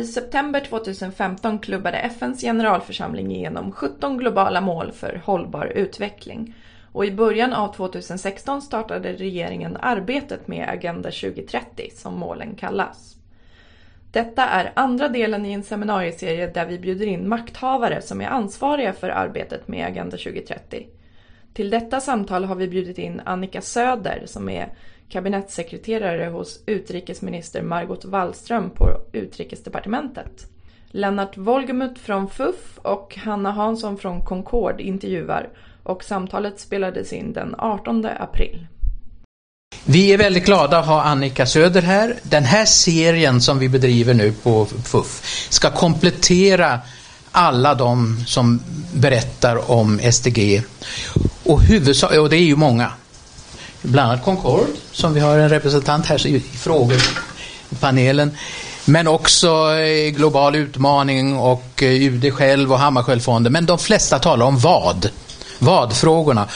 I september 2015 klubbade FNs generalförsamling igenom 17 globala mål för hållbar utveckling. Och i början av 2016 startade regeringen arbetet med Agenda 2030 som målen kallas. Detta är andra delen i en seminarieserie där vi bjuder in makthavare som är ansvariga för arbetet med Agenda 2030. Till detta samtal har vi bjudit in Annika Söder som är kabinettssekreterare hos utrikesminister Margot Wallström på Utrikesdepartementet. Lennart Wolgemut från FUF och Hanna Hansson från Concord intervjuar och samtalet spelades in den 18 april. Vi är väldigt glada att ha Annika Söder här. Den här serien som vi bedriver nu på FUF ska komplettera alla de som berättar om SDG. Och, huvudsak, och det är ju många. Bland annat Concord, som vi har en representant här i frågepanelen. Men också eh, Global utmaning och eh, UD själv och Hammarskjöldfonden. Men de flesta talar om vad. Vad-frågorna.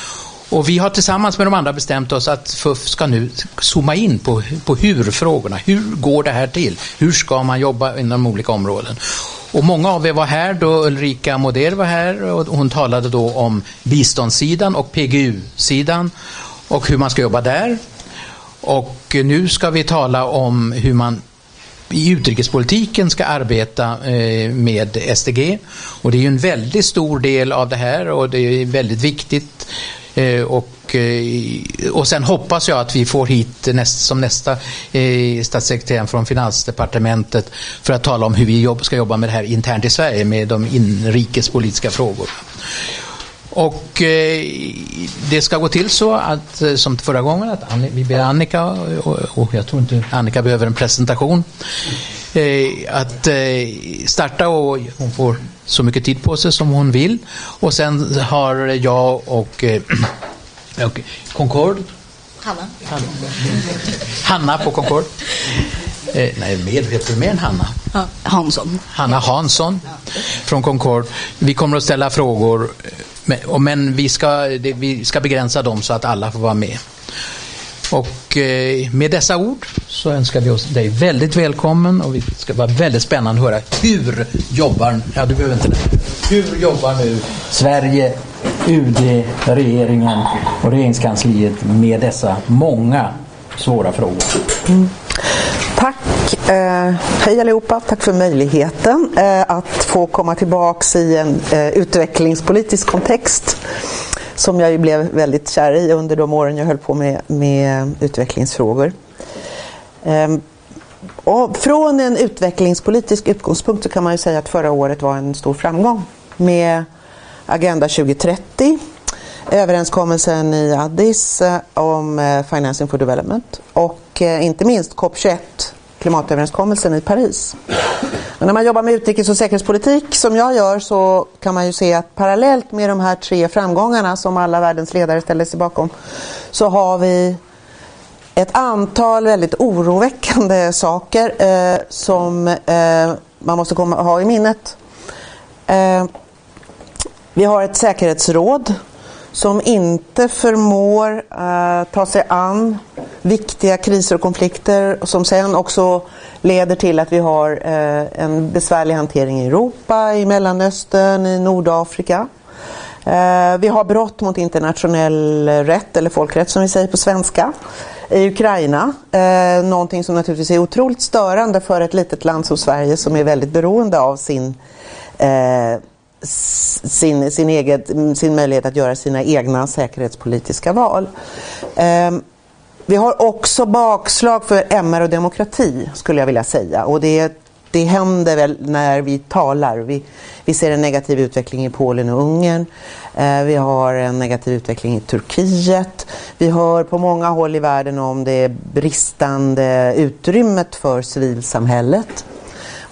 Och vi har tillsammans med de andra bestämt oss att FUF ska nu zooma in på, på hur-frågorna. Hur går det här till? Hur ska man jobba inom olika områden? Och många av er var här då Ulrika Moder var här och hon talade då om biståndssidan och PGU-sidan och hur man ska jobba där. Och nu ska vi tala om hur man i utrikespolitiken ska arbeta eh, med SDG. Och det är ju en väldigt stor del av det här och det är väldigt viktigt. Eh, och, eh, och sen hoppas jag att vi får hit näst, som nästa statssekreterare från Finansdepartementet för att tala om hur vi jobb, ska jobba med det här internt i Sverige med de inrikespolitiska frågorna. Och eh, det ska gå till så att, eh, som förra gången, att vi ber Annika, och, och, jag tror inte Annika behöver en presentation, eh, att eh, starta och hon får så mycket tid på sig som hon vill. Och sen har jag och, och Concord Hanna. Hanna, Hanna på Concord. Eh, nej, med, heter mer än Hanna? Ja, Hansson. Hanna Hansson från Concord. Vi kommer att ställa frågor men, men vi, ska, det, vi ska begränsa dem så att alla får vara med. Och eh, med dessa ord så önskar vi oss dig väldigt välkommen och vi ska vara väldigt spännande att höra hur jobbar, ja du behöver inte det. Hur jobbar nu Sverige, UD, regeringen och regeringskansliet med dessa många svåra frågor? Mm. Tack! Eh, hej allihopa, tack för möjligheten eh, att få komma tillbaks i en eh, utvecklingspolitisk kontext som jag ju blev väldigt kär i under de åren jag höll på med, med utvecklingsfrågor. Eh, och från en utvecklingspolitisk utgångspunkt så kan man ju säga att förra året var en stor framgång med Agenda 2030, överenskommelsen i Addis eh, om eh, Financing for Development och inte minst COP21, klimatöverenskommelsen i Paris. Men när man jobbar med utrikes och säkerhetspolitik som jag gör så kan man ju se att parallellt med de här tre framgångarna som alla världens ledare ställer sig bakom så har vi ett antal väldigt oroväckande saker eh, som eh, man måste komma, ha i minnet. Eh, vi har ett säkerhetsråd som inte förmår eh, ta sig an viktiga kriser och konflikter som sen också leder till att vi har eh, en besvärlig hantering i Europa, i Mellanöstern, i Nordafrika. Eh, vi har brott mot internationell rätt, eller folkrätt som vi säger på svenska, i Ukraina. Eh, någonting som naturligtvis är otroligt störande för ett litet land som Sverige som är väldigt beroende av sin eh, sin, sin, eget, mm, sin möjlighet att göra sina egna säkerhetspolitiska val. Um, vi har också bakslag för MR och demokrati skulle jag vilja säga. Och det, det händer väl när vi talar. Vi, vi ser en negativ utveckling i Polen och Ungern. Eh, vi har en negativ utveckling i Turkiet. Vi hör på många håll i världen om det bristande utrymmet för civilsamhället.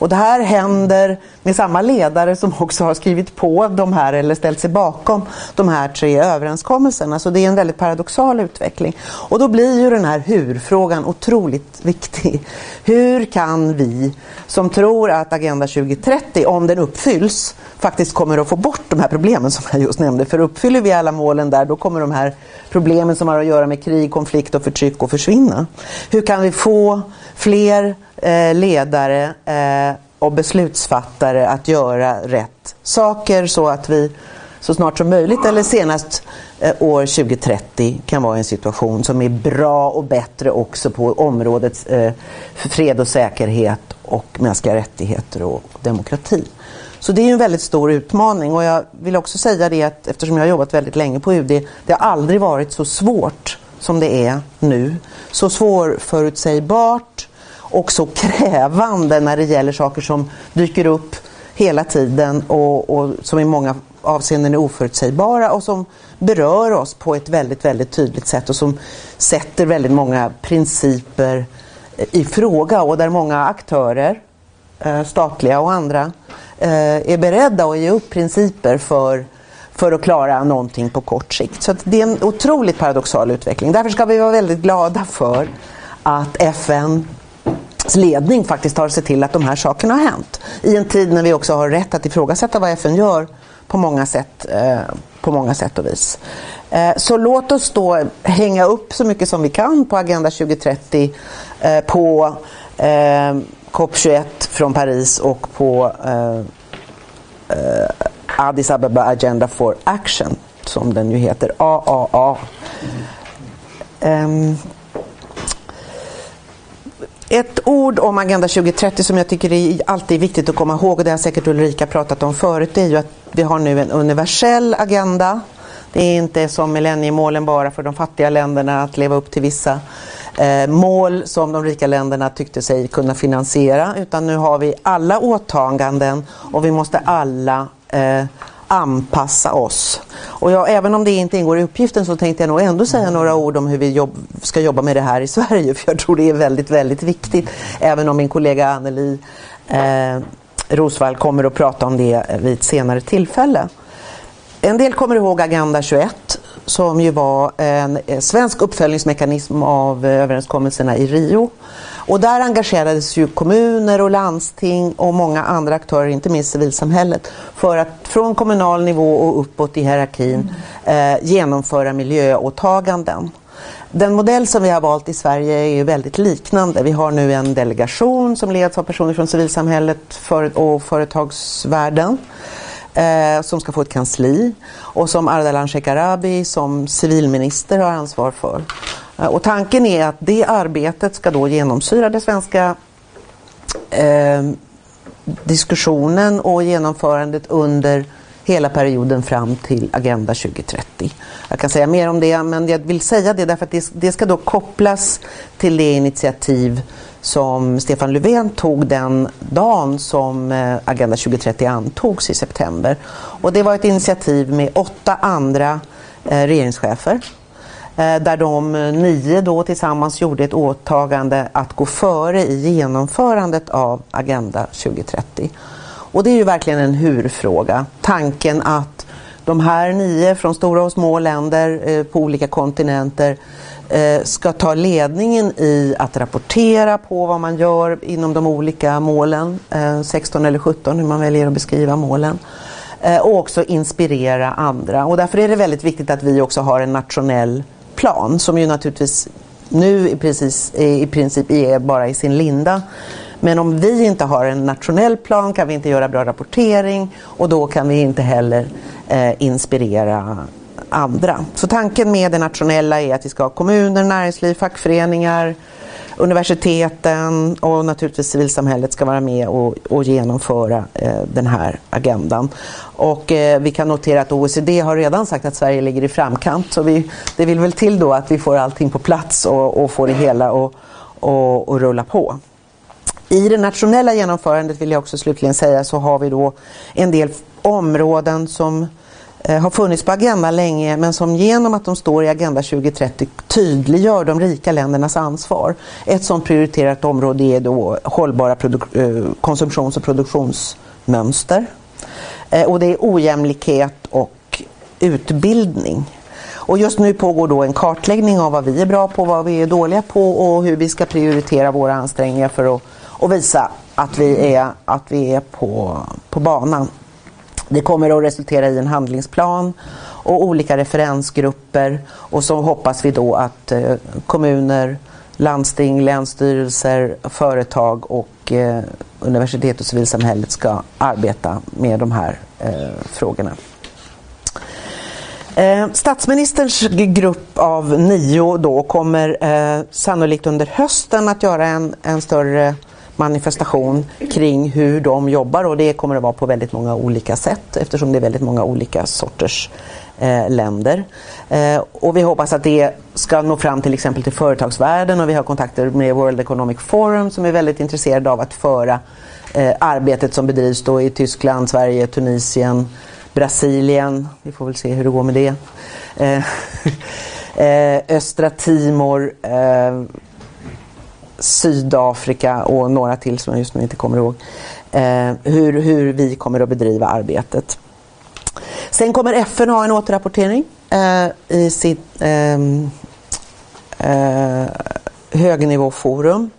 Och det här händer med samma ledare som också har skrivit på de här eller ställt sig bakom de här tre överenskommelserna. Så det är en väldigt paradoxal utveckling. Och då blir ju den här hur-frågan otroligt viktig. Hur kan vi som tror att Agenda 2030, om den uppfylls, faktiskt kommer att få bort de här problemen som jag just nämnde. För uppfyller vi alla målen där, då kommer de här problemen som har att göra med krig, konflikt och förtryck att försvinna. Hur kan vi få fler Eh, ledare eh, och beslutsfattare att göra rätt saker så att vi så snart som möjligt eller senast eh, år 2030 kan vara en situation som är bra och bättre också på området fred och säkerhet och mänskliga rättigheter och demokrati. Så det är en väldigt stor utmaning och jag vill också säga det att eftersom jag har jobbat väldigt länge på UD, det har aldrig varit så svårt som det är nu. Så svårförutsägbart och så krävande när det gäller saker som dyker upp hela tiden och, och som i många avseenden är oförutsägbara och som berör oss på ett väldigt, väldigt tydligt sätt och som sätter väldigt många principer eh, i fråga och där många aktörer, eh, statliga och andra, eh, är beredda att ge upp principer för, för att klara någonting på kort sikt. Så det är en otroligt paradoxal utveckling. Därför ska vi vara väldigt glada för att FN ledning faktiskt har sett till att de här sakerna har hänt. I en tid när vi också har rätt att ifrågasätta vad FN gör på många sätt, eh, på många sätt och vis. Eh, så låt oss då hänga upp så mycket som vi kan på Agenda 2030 eh, på eh, COP21 från Paris och på eh, eh, Addis Ababa Agenda for Action som den ju heter, AAA. Um, ett ord om Agenda 2030 som jag tycker är alltid viktigt att komma ihåg och det har säkert Ulrika pratat om förut, det är ju att vi har nu en universell agenda. Det är inte som millenniemålen bara för de fattiga länderna att leva upp till vissa eh, mål som de rika länderna tyckte sig kunna finansiera utan nu har vi alla åtaganden och vi måste alla eh, anpassa oss. Och jag, även om det inte ingår i uppgiften så tänkte jag nog ändå säga några ord om hur vi jobb, ska jobba med det här i Sverige för jag tror det är väldigt, väldigt viktigt. Även om min kollega Anneli eh, Rosvall kommer att prata om det vid ett senare tillfälle. En del kommer ihåg Agenda 21 som ju var en eh, svensk uppföljningsmekanism av eh, överenskommelserna i Rio. Och där engagerades ju kommuner och landsting och många andra aktörer, inte minst civilsamhället, för att från kommunal nivå och uppåt i hierarkin eh, genomföra miljöåtaganden. Den modell som vi har valt i Sverige är ju väldigt liknande. Vi har nu en delegation som leds av personer från civilsamhället och företagsvärlden eh, som ska få ett kansli och som Ardalan Shekarabi som civilminister har ansvar för. Eh, och tanken är att det arbetet ska då genomsyra det svenska eh, diskussionen och genomförandet under hela perioden fram till Agenda 2030. Jag kan säga mer om det men jag vill säga det därför att det, det ska då kopplas till det initiativ som Stefan Löfven tog den dagen som eh, Agenda 2030 antogs i september. Och det var ett initiativ med åtta andra eh, regeringschefer Eh, där de nio då tillsammans gjorde ett åtagande att gå före i genomförandet av Agenda 2030. Och det är ju verkligen en hur-fråga. Tanken att de här nio från stora och små länder eh, på olika kontinenter eh, ska ta ledningen i att rapportera på vad man gör inom de olika målen, 16 eller 17 hur man väljer att beskriva målen och också inspirera andra. Och därför är det väldigt viktigt att vi också har en nationell plan som ju naturligtvis nu i, precis, i princip är bara i sin linda. Men om vi inte har en nationell plan kan vi inte göra bra rapportering och då kan vi inte heller eh, inspirera andra. Så tanken med det nationella är att vi ska ha kommuner, näringsliv, fackföreningar, universiteten och naturligtvis civilsamhället ska vara med och, och genomföra eh, den här agendan. Och eh, vi kan notera att OECD har redan sagt att Sverige ligger i framkant så vi, det vill väl till då att vi får allting på plats och, och får det hela att och, och rulla på. I det nationella genomförandet vill jag också slutligen säga så har vi då en del områden som Eh, Eh, har funnits på agendan länge men som genom att de står i Agenda 2030 tydliggör de rika ländernas ansvar. Ett sådant prioriterat område är då hållbara eh, konsumtions och produktionsmönster. Eh, och det är ojämlikhet och utbildning. Och just nu pågår då en kartläggning av vad vi är bra på, vad vi är dåliga på och hur vi ska prioritera våra ansträngningar för att, att visa att vi är, att vi är på, på banan. Det kommer att resultera i en handlingsplan och olika referensgrupper och så hoppas vi då att eh, kommuner, landsting, länsstyrelser, företag och eh, universitet och civilsamhället ska arbeta med de här eh, frågorna. Eh, statsministerns grupp av nio då kommer eh, sannolikt under hösten att göra en, en större manifestation kring hur de jobbar och det kommer att vara på väldigt många olika sätt eftersom det är väldigt många olika sorters eh, länder. Eh, och vi hoppas att det ska nå fram till exempel till företagsvärlden och vi har kontakter med World Economic Forum som är väldigt intresserade av att föra eh, arbetet som bedrivs då i Tyskland, Sverige, Tunisien, Brasilien. Vi får väl se hur det går med det. Eh, eh, Östra Timor, eh, Sydafrika och några till som jag just nu inte kommer ihåg. Eh, hur, hur vi kommer att bedriva arbetet. Sen kommer FN ha en återrapportering eh, i sitt ehm, eh, högnivåforum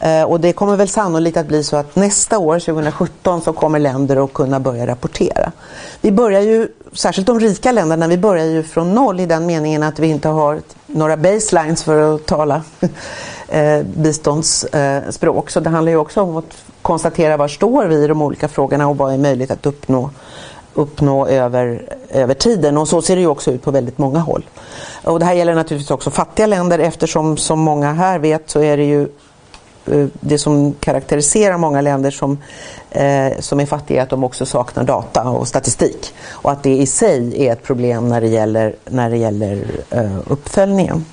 Eh, och det kommer väl sannolikt att bli så att nästa år, 2017, så kommer länder att kunna börja rapportera. Vi börjar ju, särskilt de rika länderna, vi börjar ju från noll i den meningen att vi inte har några baselines för att tala eh, biståndsspråk. Så det handlar ju också om att konstatera var står vi i de olika frågorna och vad är möjligt att uppnå uppnå över, över tiden och så ser det ju också ut på väldigt många håll. Och det här gäller naturligtvis också fattiga länder eftersom som många här vet så är det ju eh, det som karaktäriserar många länder som, eh, som är fattiga är att de också saknar data och statistik. Och att det i sig är ett problem när det gäller, när det gäller eh, uppföljningen.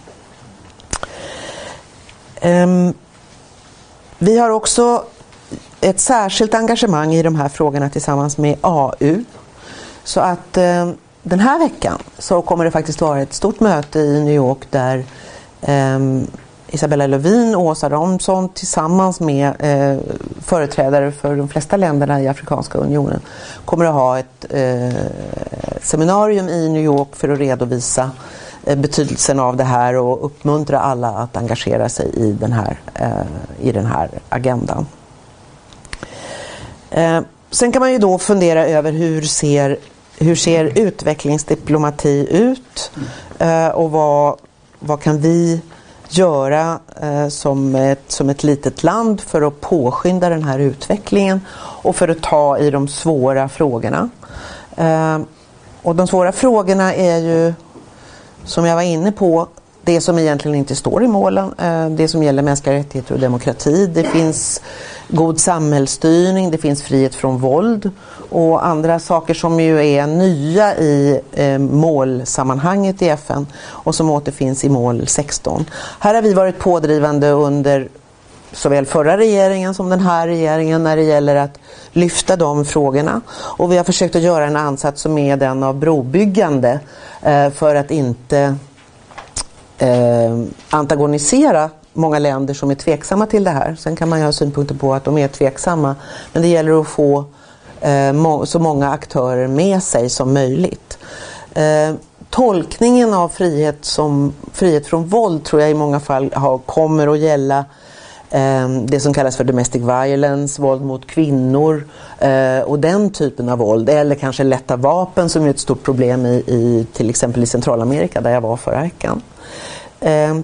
Ehm, vi har också ett särskilt engagemang i de här frågorna tillsammans med AU. Så att eh, den här veckan så kommer det faktiskt vara ett stort möte i New York där eh, Isabella Lövin och Åsa Romson tillsammans med eh, företrädare för de flesta länderna i Afrikanska unionen kommer att ha ett eh, seminarium i New York för att redovisa eh, Eh, betydelsen av det här och uppmuntra alla att engagera sig i den här, eh, i den här agendan. Eh, sen kan man ju då fundera över hur ser, hur ser utvecklingsdiplomati ut eh, och vad, vad kan vi göra eh, som, ett, som ett litet land för att påskynda den här utvecklingen och för att ta i de svåra frågorna. Eh, och de svåra frågorna är ju, som jag var inne på, det som egentligen inte står i målen, eh, det som gäller mänskliga rättigheter och demokrati. Det finns god samhällsstyrning, det finns frihet från våld och andra saker som ju är nya i eh, målsammanhanget i FN och som återfinns i mål 16. Här har vi varit pådrivande under såväl förra regeringen som den här regeringen när det gäller att lyfta de frågorna. Och vi har försökt att göra en ansats som är den av brobyggande eh, för att inte eh, antagonisera många länder som är tveksamma till det här. Sen kan man ju ha synpunkter på att de är tveksamma. Men det gäller att få eh, må så många aktörer med sig som möjligt. Eh, tolkningen av frihet, som, frihet från våld tror jag i många fall har, kommer att gälla eh, Ehm, det som kallas för domestic violence, våld mot kvinnor eh, och den typen av våld. Eller kanske lätta vapen som är ett stort problem i, i till exempel i Centralamerika där jag var förra veckan. Ehm,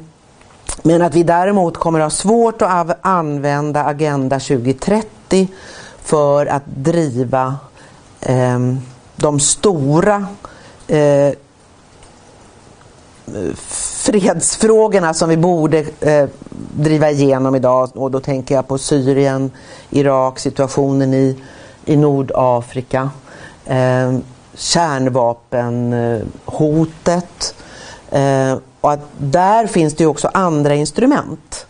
men att vi däremot kommer att ha svårt att använda Agenda 2030 för att driva eh, de stora eh, fredsfrågorna som vi borde eh, driva igenom idag. Och då tänker jag på Syrien, Irak, situationen i, i Nordafrika, eh, kärnvapenhotet. Eh, och att där finns det ju också andra instrument.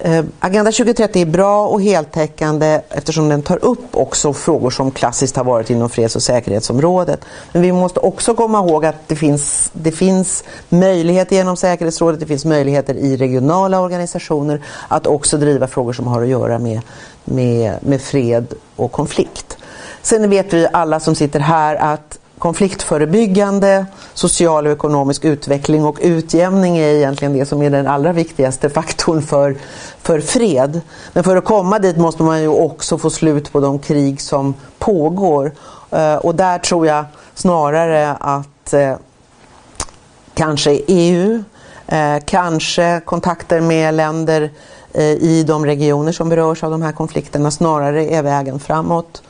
Eh, Agenda 2030 är bra och heltäckande eftersom den tar upp också frågor som klassiskt har varit inom freds och säkerhetsområdet. Men vi måste också komma ihåg att det finns, det finns möjligheter genom säkerhetsrådet, det finns möjligheter i regionala organisationer att också driva frågor som har att göra med, med, med fred och konflikt. Sen vet vi alla som sitter här att konfliktförebyggande, social och ekonomisk utveckling och utjämning är egentligen det som är den allra viktigaste faktorn för, för fred. Men för att komma dit måste man ju också få slut på de krig som pågår. Eh, och där tror jag snarare att eh, kanske EU, eh, kanske kontakter med länder eh, i de regioner som berörs av de här konflikterna. Snarare är vägen framåt.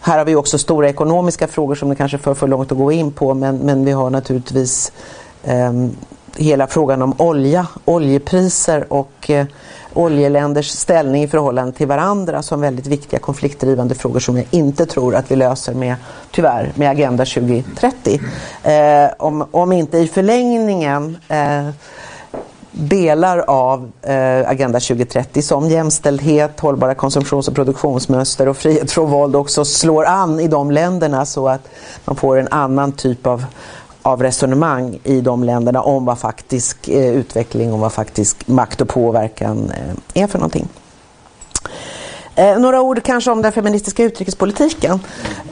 Här har vi också stora ekonomiska frågor som det kanske för för långt att gå in på men, men vi har naturligtvis eh, hela frågan om olja, oljepriser och eh, oljeländers ställning i förhållande till varandra som väldigt viktiga konfliktdrivande frågor som jag inte tror att vi löser med, tyvärr, med Agenda 2030. Eh, om, om inte i förlängningen eh, delar av eh, Agenda 2030 som jämställdhet, hållbara konsumtions och produktionsmönster och frihet från våld också slår an i de länderna så att man får en annan typ av av resonemang i de länderna om vad faktisk eh, utveckling och vad faktisk makt och påverkan eh, är för någonting. Eh, några ord kanske om den feministiska utrikespolitiken.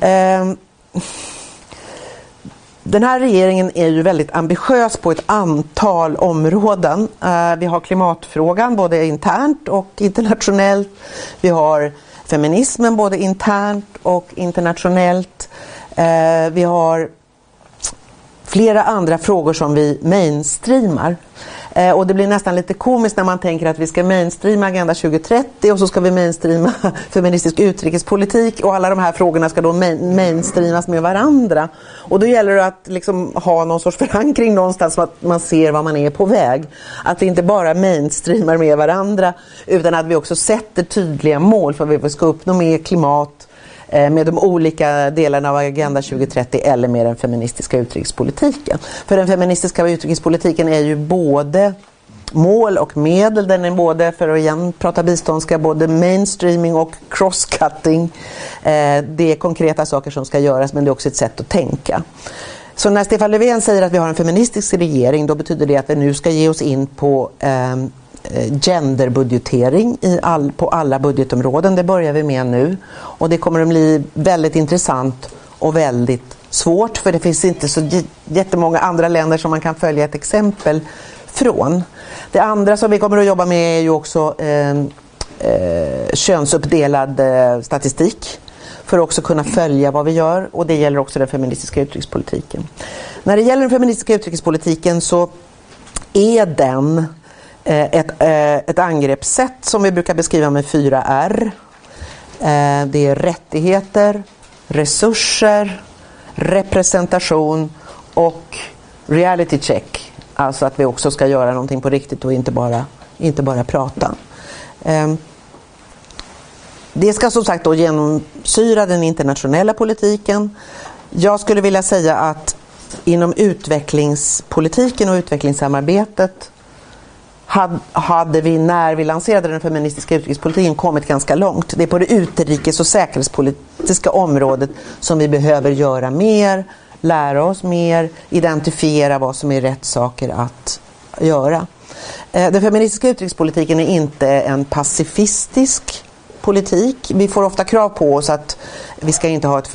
Eh, den här regeringen är ju väldigt ambitiös på ett antal områden. Eh, vi har klimatfrågan både internt och internationellt. Vi har feminismen både internt och internationellt. Eh, vi har flera andra frågor som vi mainstreamar. Eh, och det blir nästan lite komiskt när man tänker att vi ska mainstreama Agenda 2030 och så ska vi mainstreama feministisk utrikespolitik och alla de här frågorna ska då main mainstreamas med varandra. Och då gäller det att liksom ha någon sorts förankring någonstans så att man ser var man är på väg. Att vi inte bara mainstreamar med varandra utan att vi också sätter tydliga mål för vad vi ska uppnå med klimat, Eh, med de olika delarna av Agenda 2030 eller med den feministiska utrikespolitiken. För den feministiska utrikespolitiken är ju både mål och medel. Den är både, för att igen prata biståndska, både mainstreaming och crosscutting. Eh, det är konkreta saker som ska göras men det är också ett sätt att tänka. Så när Stefan Löfven säger att vi har en feministisk regering då betyder det att vi nu ska ge oss in på Eh, Eh, genderbudgetering i all, på alla budgetområden. Det börjar vi med nu. Och det kommer att bli väldigt intressant och väldigt svårt för det finns inte så jättemånga andra länder som man kan följa ett exempel från. Det andra som vi kommer att jobba med är ju också eh, eh, könsuppdelad eh, statistik för att också kunna följa vad vi gör och det gäller också den feministiska utrikespolitiken. När det gäller den feministiska utrikespolitiken så är den Eh, Eh, ett, eh, ett angreppssätt som vi brukar beskriva med fyra R. Eh, det är rättigheter, resurser, representation och reality check. Alltså att vi också ska göra någonting på riktigt och inte bara, inte bara prata. Ehm, det ska som sagt då genomsyra den internationella politiken. Jag skulle vilja säga att inom utvecklingspolitiken och utvecklingssamarbetet hade vi när vi lanserade den feministiska utrikespolitiken kommit ganska långt. Det är på det utrikes och säkerhetspolitiska området som vi behöver göra mer, lära oss mer, identifiera vad som är rätt saker att göra. Eh, den feministiska utrikespolitiken är inte en pacifistisk politik. Vi får ofta krav på oss att vi ska inte ha ett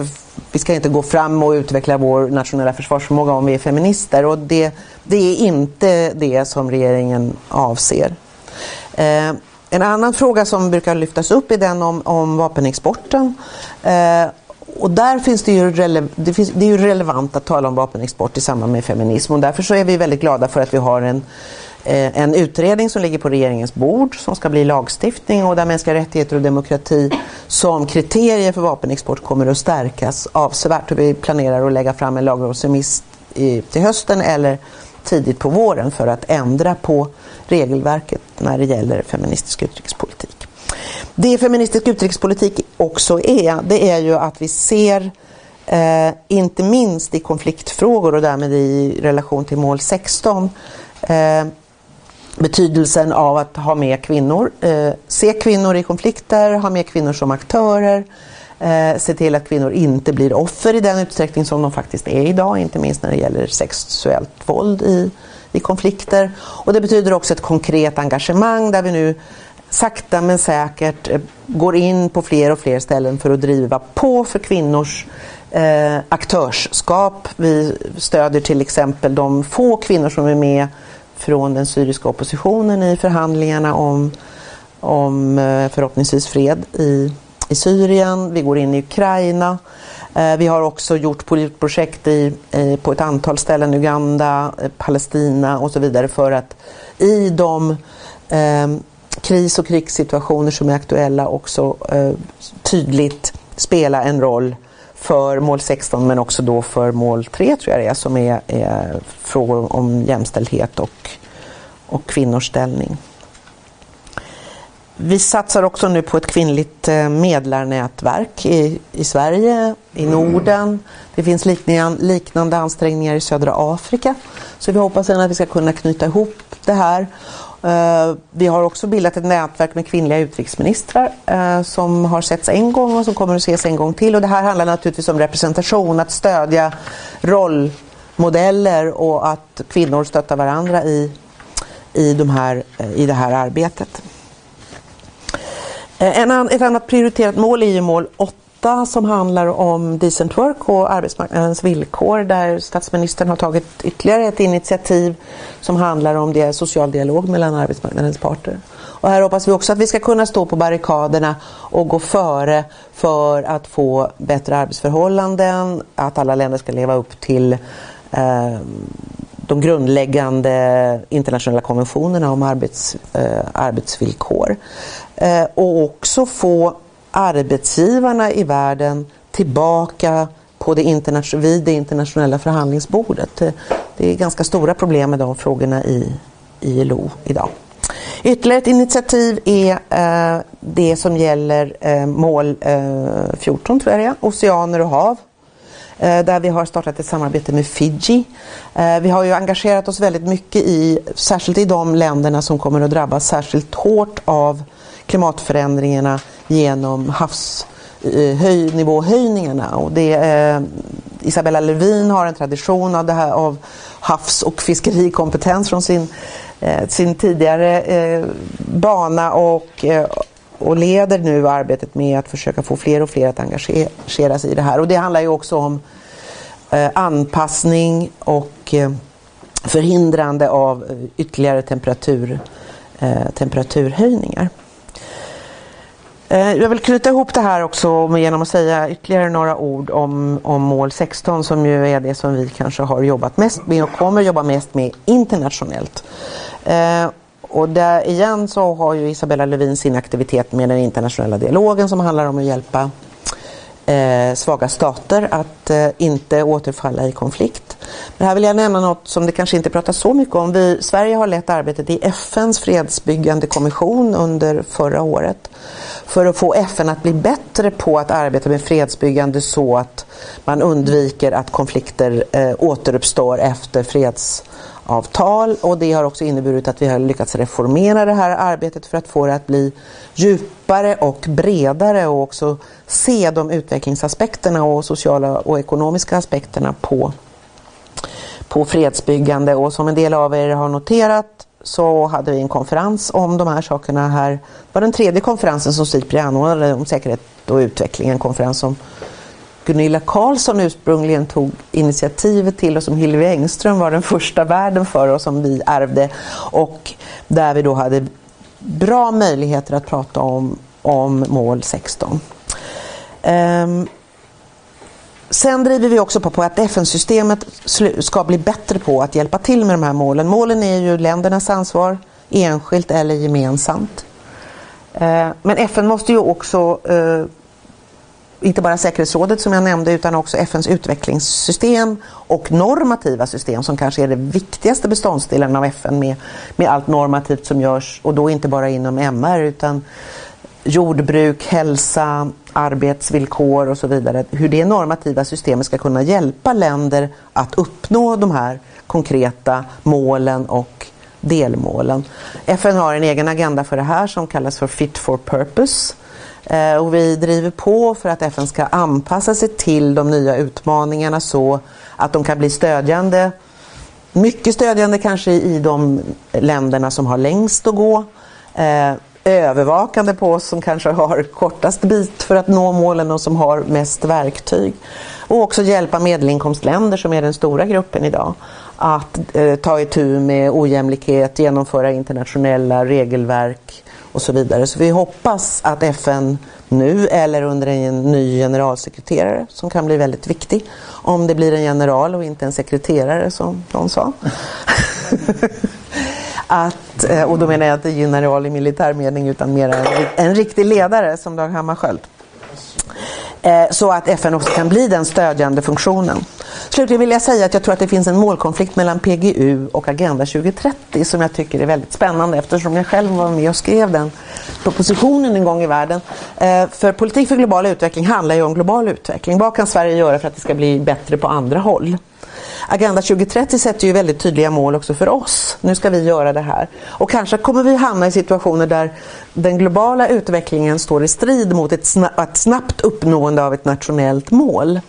vi ska inte gå fram och utveckla vår nationella försvarsförmåga om vi är feminister och det, det är inte det som regeringen avser. Eh, en annan fråga som brukar lyftas upp är den om, om vapenexporten. Eh, och där finns det, ju det, finns, det är ju relevant att tala om vapenexport i samband med feminism och därför så är vi väldigt glada för att vi har en Eh, en utredning som ligger på regeringens bord som ska bli lagstiftning och där mänskliga rättigheter och demokrati som kriterier för vapenexport kommer att stärkas avsevärt. Och vi planerar att lägga fram en lagrådsremiss till hösten eller tidigt på våren för att ändra på regelverket när det gäller feministisk utrikespolitik. Det feministisk utrikespolitik också är, det är ju att vi ser eh, inte minst i konfliktfrågor och därmed i relation till mål 16 eh, betydelsen av att ha med kvinnor, eh, se kvinnor i konflikter, ha med kvinnor som aktörer, eh, se till att kvinnor inte blir offer i den utsträckning som de faktiskt är idag, inte minst när det gäller sexuellt våld i, i konflikter. Och det betyder också ett konkret engagemang där vi nu sakta men säkert eh, går in på fler och fler ställen för att driva på för kvinnors eh, aktörskap. Vi stödjer till exempel de få kvinnor som är med från den syriska oppositionen i förhandlingarna om, om eh, förhoppningsvis fred i, i Syrien. Vi går in i Ukraina. Eh, vi har också gjort projekt i, på ett antal ställen, Uganda, eh, Palestina och så vidare för att i de eh, kris och krigssituationer som är aktuella också eh, tydligt spela en roll för mål 16 men också då för mål 3 tror jag det är som är, är frågor om jämställdhet och, och kvinnors ställning. Vi satsar också nu på ett kvinnligt eh, medlarnätverk i, i Sverige, i Norden. Det finns liknande ansträngningar i södra Afrika. Så vi hoppas att vi ska kunna knyta ihop det här. Eh, vi har också bildat ett nätverk med kvinnliga utrikesministrar eh, som har setts en gång och som kommer att ses en gång till. Och det här handlar naturligtvis om representation, att stödja rollmodeller och att kvinnor stöttar varandra i, i, de här, i det här arbetet. Eh, en, ett annat prioriterat mål är ju mål 8 som handlar om decent work och arbetsmarknadens villkor där statsministern har tagit ytterligare ett initiativ som handlar om det social dialog mellan arbetsmarknadens parter. Och här hoppas vi också att vi ska kunna stå på barrikaderna och gå före för att få bättre arbetsförhållanden, att alla länder ska leva upp till eh, de grundläggande internationella konventionerna om arbets, eh, arbetsvillkor. Eh, och också få arbetsgivarna i världen tillbaka på det vid det internationella förhandlingsbordet. Det är ganska stora problem med de frågorna i ILO idag. Ytterligare ett initiativ är eh, det som gäller eh, mål eh, 14, tror jag det är, oceaner och hav. Eh, där vi har startat ett samarbete med Fiji. Eh, vi har ju engagerat oss väldigt mycket i, särskilt i de länderna som kommer att drabbas särskilt hårt av klimatförändringarna genom havsnivåhöjningarna. Eh, och det, eh, Isabella Lövin har en tradition av, det här, av havs och fiskerikompetens från sin, eh, sin tidigare eh, bana och, eh, och leder nu arbetet med att försöka få fler och fler att engagera sig i det här. Och det handlar ju också om eh, anpassning och eh, förhindrande av eh, ytterligare temperatur, eh, temperaturhöjningar. Eh, jag vill knyta ihop det här också genom att säga ytterligare några ord om, om mål 16 som ju är det som vi kanske har jobbat mest med och kommer jobba mest med internationellt. Och där igen så har ju Isabella Lövin sin aktivitet med den internationella dialogen som handlar om att hjälpa eh, svaga stater att eh, inte återfalla i konflikt. Men här vill jag nämna något som det kanske inte pratas så mycket om. Vi, Sverige har lett arbetet i FNs fredsbyggande kommission under förra året för att få FN att bli bättre på att arbeta med fredsbyggande så att man undviker att konflikter eh, återuppstår efter freds avtal och det har också inneburit att vi har lyckats reformera det här arbetet för att få det att bli djupare och bredare och också se de utvecklingsaspekterna och sociala och ekonomiska aspekterna på, på fredsbyggande och som en del av er har noterat så hade vi en konferens om de här sakerna här. Det var den tredje konferensen som SIPRI anordnade om säkerhet och utveckling. En konferens som Gunilla Karlsson ursprungligen tog initiativet till och som Hillevi Engström var den första värden för och som vi ärvde. Och där vi då hade bra möjligheter att prata om, om mål 16. Um, ehm, Sen driver vi också på, att FN-systemet ska bli bättre på att hjälpa till med de här målen. Målen är ju ländernas ansvar, enskilt eller gemensamt. Ehm, men FN måste ju också, eh, inte bara säkerhetsrådet som jag nämnde, utan också FNs utvecklingssystem och normativa system som kanske är det viktigaste beståndsdelen av FN med, med allt normativt som görs och då inte bara inom MR utan jordbruk, hälsa, arbetsvillkor och så vidare. Hur det normativa systemet ska kunna hjälpa länder att uppnå de här konkreta målen och delmålen. FN har en egen agenda för det här som kallas för Fit for Purpose. Eh, och vi driver på för att FN ska anpassa sig till de nya utmaningarna så att de kan bli stödjande. Mycket stödjande kanske i de länderna som har längst att gå eh, övervakande på oss som kanske har kortast bit för att nå målen och som har mest verktyg. Och också hjälpa medelinkomstländer som är den stora gruppen idag att eh, ta itu med ojämlikhet, genomföra internationella regelverk och så vidare. Så vi hoppas att FN nu eller under en ny generalsekreterare som kan bli väldigt viktig om det blir en general och inte en sekreterare som någon sa. att, eh, och då menar jag inte general i militär mening utan mer en, en riktig ledare som Dag Hammarskjöld. Eh, så att FN också kan bli den stödjande funktionen. Slutligen vill jag säga att jag tror att det finns en målkonflikt mellan PGU och Agenda 2030 som jag tycker är väldigt spännande eftersom jag själv var med och skrev den propositionen en gång i världen. Eh, för politik för global utveckling handlar ju om global utveckling. Vad kan Sverige göra för att det ska bli bättre på andra håll? Agenda 2030 sätter ju väldigt tydliga mål också för oss. Nu ska vi göra det här. Och kanske kommer vi hamna i situationer där den globala utvecklingen står i strid mot ett, snabbt uppnående av ett nationellt mål.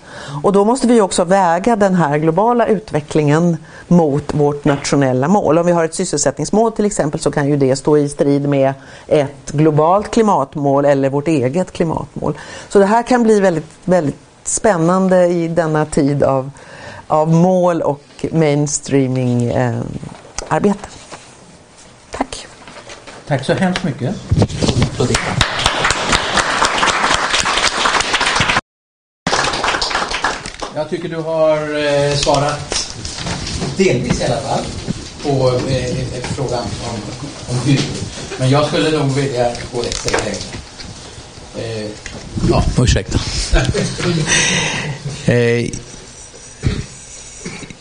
Och då måste vi också väga den här globala utvecklingen mot vårt nationella mål. Om vi har ett sysselsättningsmål till exempel så kan ju det stå i strid med ett globalt klimatmål eller vårt eget klimatmål. Så det här kan bli väldigt, väldigt spännande i denna tid av av mål och mainstreaming-arbete. Eh, Tack. Tack så hemskt mycket. Jag tycker du har eh, svarat delvis i alla fall på eh, frågan om, om hur. Men jag skulle nog vilja gå ett steg längre. Eh, ja, ursäkta. eh,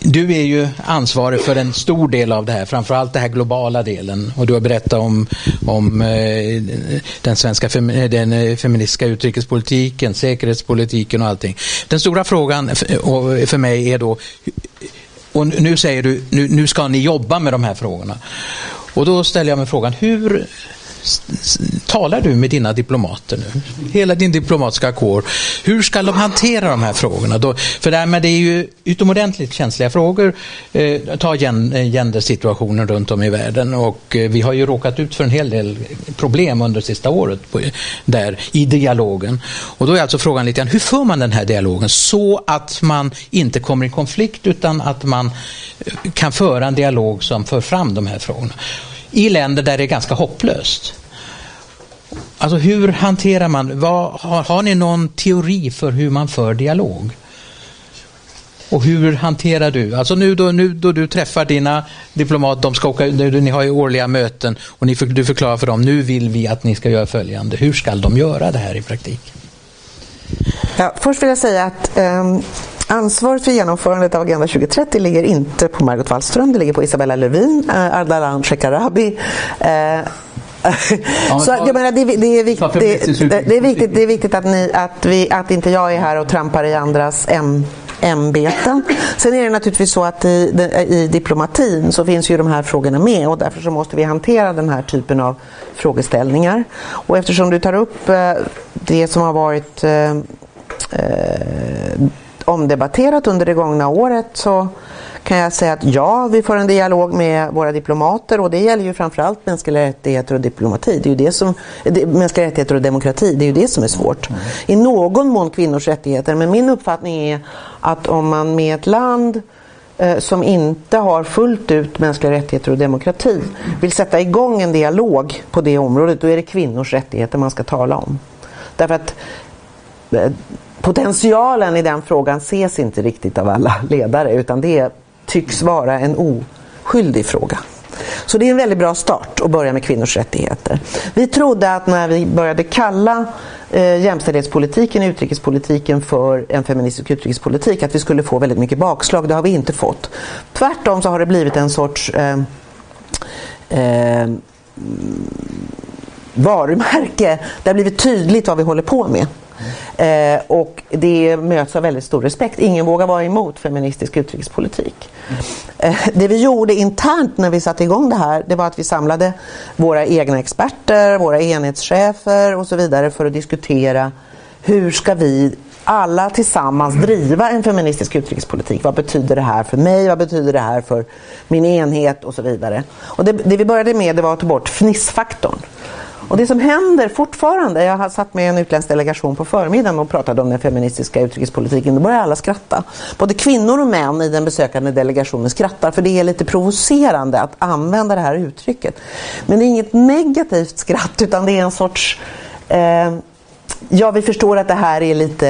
du är ju ansvarig för en stor del av det här, framförallt den här globala delen. Och du har berättat om, om eh, den svenska eh, den eh, feministiska utrikespolitiken, säkerhetspolitiken och allting. Den stora frågan för, för mig är då, och nu säger du, nu, nu ska ni jobba med de här frågorna. Och då ställer jag mig frågan, hur talar du med dina diplomater nu? Hela din diplomatiska kår. Hur ska de hantera de här frågorna? Då, för därmed det är ju utomordentligt känsliga frågor. Eh, ta eh, gendersituationen runt om i världen och eh, vi har ju råkat ut för en hel del problem under det sista året på, där i dialogen. Och då är alltså frågan lite grann, hur för man den här dialogen så att man inte kommer i konflikt utan att man eh, kan föra en dialog som för fram de här frågorna i länder där det är ganska hopplöst. Alltså hur hanterar man, vad, har, har ni någon teori för hur man för dialog? Och hur hanterar du, alltså nu då, nu då du träffar dina diplomater, de ska åka, ni har ju årliga möten och ni, du förklarar för dem, nu vill vi att ni ska göra följande. Hur ska de göra det här i praktiken? Ja, först vill jag säga att um, ansvaret för genomförandet av Agenda 2030 ligger inte på Margot Wallström, det ligger på Isabella Lövin, uh, Ardalan Shekarabi, så jag menar, det, det, är viktigt, det, det, är viktigt, det är viktigt att, ni, att, vi, att inte jag är här och trampar i andras äm, ämbeten. Sen är det naturligtvis så att i, i diplomatin så finns ju de här frågorna med och därför så måste vi hantera den här typen av frågeställningar. Och eftersom du tar upp eh, det som har varit omdebatterat under det gångna året så kan jag säga att ja, vi får en dialog med våra diplomater och det gäller ju framförallt mänskliga rättigheter och diplomati. Det är ju det som, mänskliga rättigheter och demokrati, det är ju det som är svårt. Mm. I någon mån kvinnors rättigheter, men min uppfattning är att om man med ett land eh, som inte har fullt ut mänskliga rättigheter och demokrati vill sätta igång en dialog på det området, då är det kvinnors rättigheter man ska tala om. Därför att eh, potentialen i den frågan ses inte riktigt av alla ledare utan det tycks vara en oskyldig fråga. Så det är en väldigt bra start att börja med kvinnors rättigheter. Vi trodde att när vi började kalla eh, jämställdhetspolitiken, utrikespolitiken för en feministisk utrikespolitik att vi skulle få väldigt mycket bakslag. Det har vi inte fått. Tvärtom så har det blivit en sorts eh, eh, varumärke. Det har blivit tydligt vad vi håller på med. Eh, och det möts av väldigt stor respekt. Ingen vågar vara emot feministisk utrikespolitik. Eh, det vi gjorde internt när vi satte igång det här, det var att vi samlade våra egna experter, våra enhetschefer och så vidare för att diskutera hur ska vi alla tillsammans driva en feministisk utrikespolitik. Vad betyder det här för mig? Vad betyder det här för min enhet? Och så vidare. Och det, det vi började med det var att ta bort fnissfaktorn. Och det som händer fortfarande, jag har satt med en utländsk delegation på förmiddagen och pratade om den feministiska utrikespolitiken, då börjar alla skratta. Både kvinnor och män i den besökande delegationen skrattar för det är lite provocerande att använda det här uttrycket. Men det är inget negativt skratt utan det är en sorts eh, Ja, vi förstår att det här är lite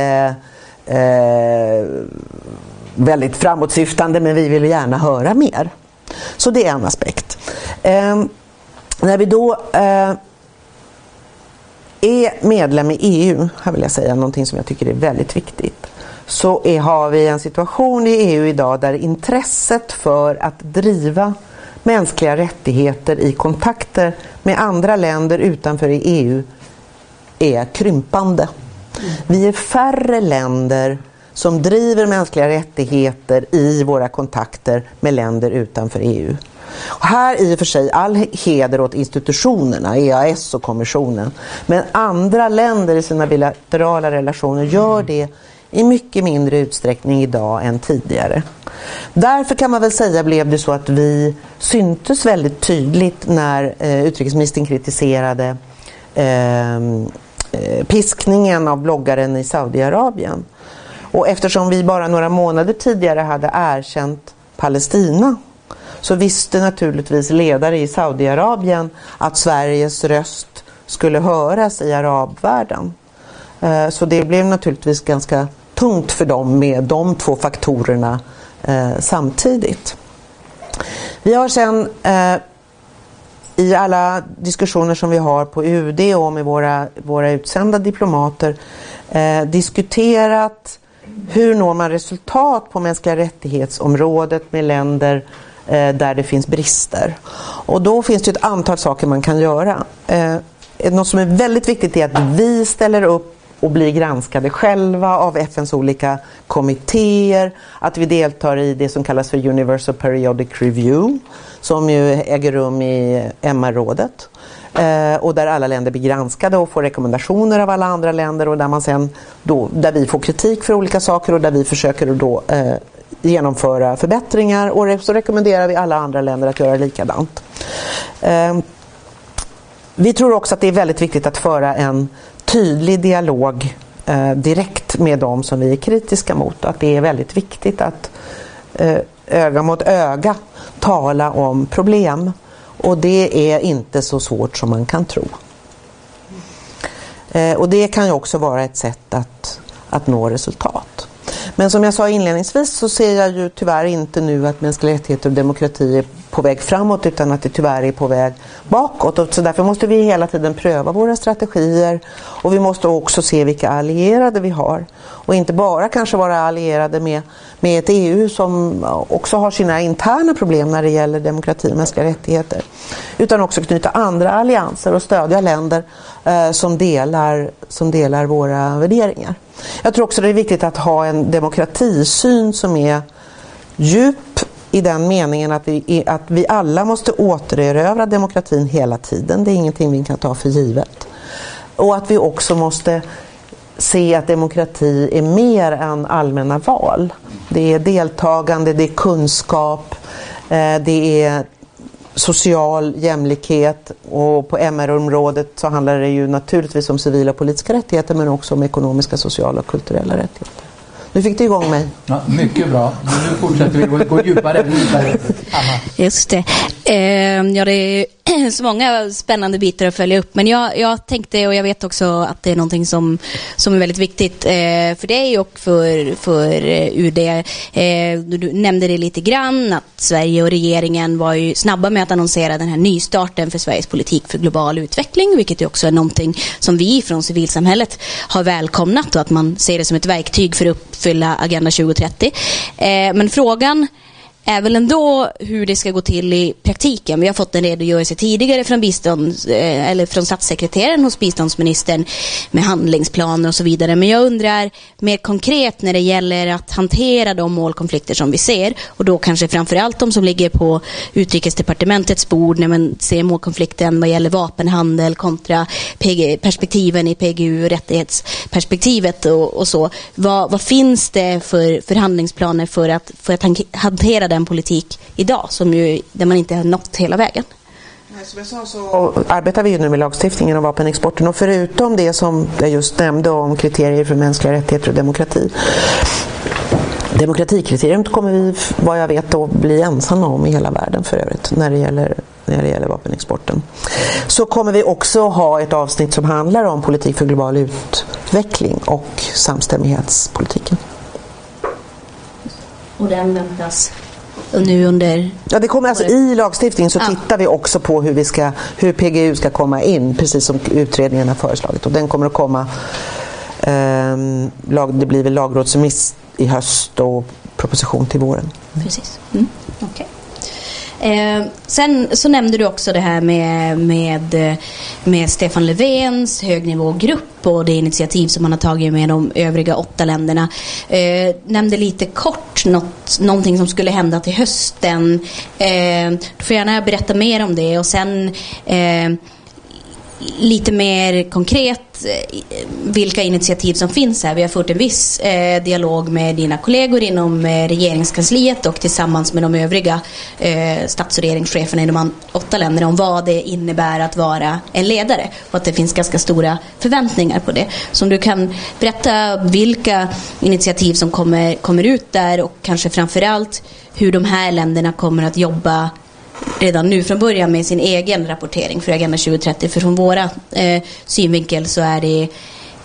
eh, väldigt framåtsyftande men vi vill gärna höra mer. Så det är en aspekt. Eh, när vi då eh, är medlem i EU, här vill jag säga någonting som jag tycker är väldigt viktigt, så är, har vi en situation i EU idag där intresset för att driva mänskliga rättigheter i kontakter med andra länder utanför EU är krympande. Vi är färre länder som driver mänskliga rättigheter i våra kontakter med länder utanför EU. Och här i och för sig all heder åt institutionerna, EAS och kommissionen. Men andra länder i sina bilaterala relationer gör det i mycket mindre utsträckning idag än tidigare. Därför kan man väl säga blev det så att vi syntes väldigt tydligt när eh, utrikesministern kritiserade ehm, eh, piskningen av bloggaren i Saudiarabien. Och eftersom vi bara några månader tidigare hade erkänt Palestina så visste naturligtvis ledare i Saudiarabien att Sveriges röst skulle höras i arabvärlden. Eh, så det blev naturligtvis ganska tungt för dem med de två faktorerna eh, samtidigt. Vi har sen eh, i alla diskussioner som vi har på UD och med våra, våra utsända diplomater eh, diskuterat hur når man resultat på mänskliga rättighetsområdet med länder eh, Eh, där det finns brister. Och då finns det ett antal saker man kan göra. Eh, något som är väldigt viktigt är att vi ställer upp och blir granskade själva av FNs olika kommittéer, att vi deltar i det som kallas för Universal Periodic Review som ju äger rum i MR-rådet eh, och där alla länder blir granskade och får rekommendationer av alla andra länder och där man sen då, där vi får kritik för olika saker och där vi försöker då eh, genomföra förbättringar och så rekommenderar vi alla andra länder att göra likadant. Ehm, vi tror också att det är väldigt viktigt att föra en tydlig dialog eh, direkt med dem som vi är kritiska mot. Att det är väldigt viktigt att eh, öga mot öga tala om problem. Och det är inte så svårt som man kan tro. Eh, och det kan ju också vara ett sätt att, att nå resultat. Men som jag sa inledningsvis så ser jag ju tyvärr inte nu att mänskliga rättigheter och demokrati är på väg framåt utan att det tyvärr är på väg bakåt. Och så därför måste vi hela tiden pröva våra strategier och vi måste också se vilka allierade vi har. Och inte bara kanske vara allierade med, med ett EU som också har sina interna problem när det gäller demokrati och mänskliga rättigheter. Utan också knyta andra allianser och stödja länder eh, som, delar, som delar våra värderingar. Jag tror också det är viktigt att ha en demokratisyn som är djup i den meningen att vi, att vi alla måste återerövra demokratin hela tiden. Det är ingenting vi kan ta för givet. Och att vi också måste se att demokrati är mer än allmänna val. Det är deltagande, det är kunskap, eh, det är social jämlikhet och på MR-området så handlar det ju naturligtvis om civila och politiska rättigheter men också om ekonomiska, sociala och kulturella rättigheter. Nu fick du igång mig. Ja, mycket bra. Nu fortsätter vi gå, gå djupare. djupare. Just det. Eh, ja, det är så många spännande bitar att följa upp. Men jag, jag tänkte, och jag vet också att det är någonting som, som är väldigt viktigt eh, för dig och för, för UD. Eh, eh du nämnde det lite grann, att Sverige och regeringen var ju snabba med att annonsera den här nystarten för Sveriges politik för global utveckling, vilket ju också är någonting som vi från civilsamhället har välkomnat och att man ser det som ett verktyg för att uppfylla Agenda 2030. Eh, men frågan är väl ändå hur det ska gå till i praktiken. Vi har fått en redogörelse tidigare från, bistånd, eh, eller från statssekreteraren hos biståndsministern med handlingsplaner och så vidare. Men jag undrar mer konkret när det gäller att hantera de målkonflikter som vi ser och då kanske framförallt de som ligger på utrikesdepartementets bord när man ser målkonflikten vad gäller vapenhandel kontra PG, perspektiven i PGU, rättighetsperspektivet och, och så. Vad, vad, finns det för förhandlingsplaner för att, för att hantera den politik idag som ju, där man inte har nått hela vägen. Som jag sa så arbetar vi ju nu med lagstiftningen om vapenexporten och förutom det som jag just nämnde om kriterier för mänskliga rättigheter och demokrati Demokratikriteriet kommer vi, vad jag vet, att bli ensamma om i hela världen för övrigt när det gäller, när det gäller vapenexporten. Så kommer vi också ha ett avsnitt som handlar om politik för global utveckling och samstämmighetspolitiken. Och den väntas nu under Ja, det kommer alltså i lagstiftningen så Ja. tittar vi också på hur, vi ska, hur PGU ska komma in, precis som utredningen har föreslagit. Och den kommer att komma, ehm, lag, det blir väl lagrådsremiss i höst och proposition till våren. Precis. Mm. okej. Eh, sen så nämnde du också det här med, med, eh, med Stefan Löfvens högnivågrupp och det initiativ som man har tagit med de övriga åtta länderna. Eh, nämnde lite kort något, någonting som skulle hända till hösten. Eh, du får gärna berätta mer om det och sen eh, lite mer konkret eh, vilka initiativ som finns här. Vi har fört en viss eh, dialog med dina kollegor inom eh, regeringskansliet och tillsammans med de övriga eh, stats och regeringscheferna i de åtta länderna om vad det innebär att vara en ledare och att det finns ganska stora förväntningar på det. Så om du kan berätta vilka initiativ som kommer, kommer ut där och kanske framförallt hur de här länderna kommer att jobba redan nu från början med sin egen rapportering för Agenda 2030. För från våra eh, synvinkel så är det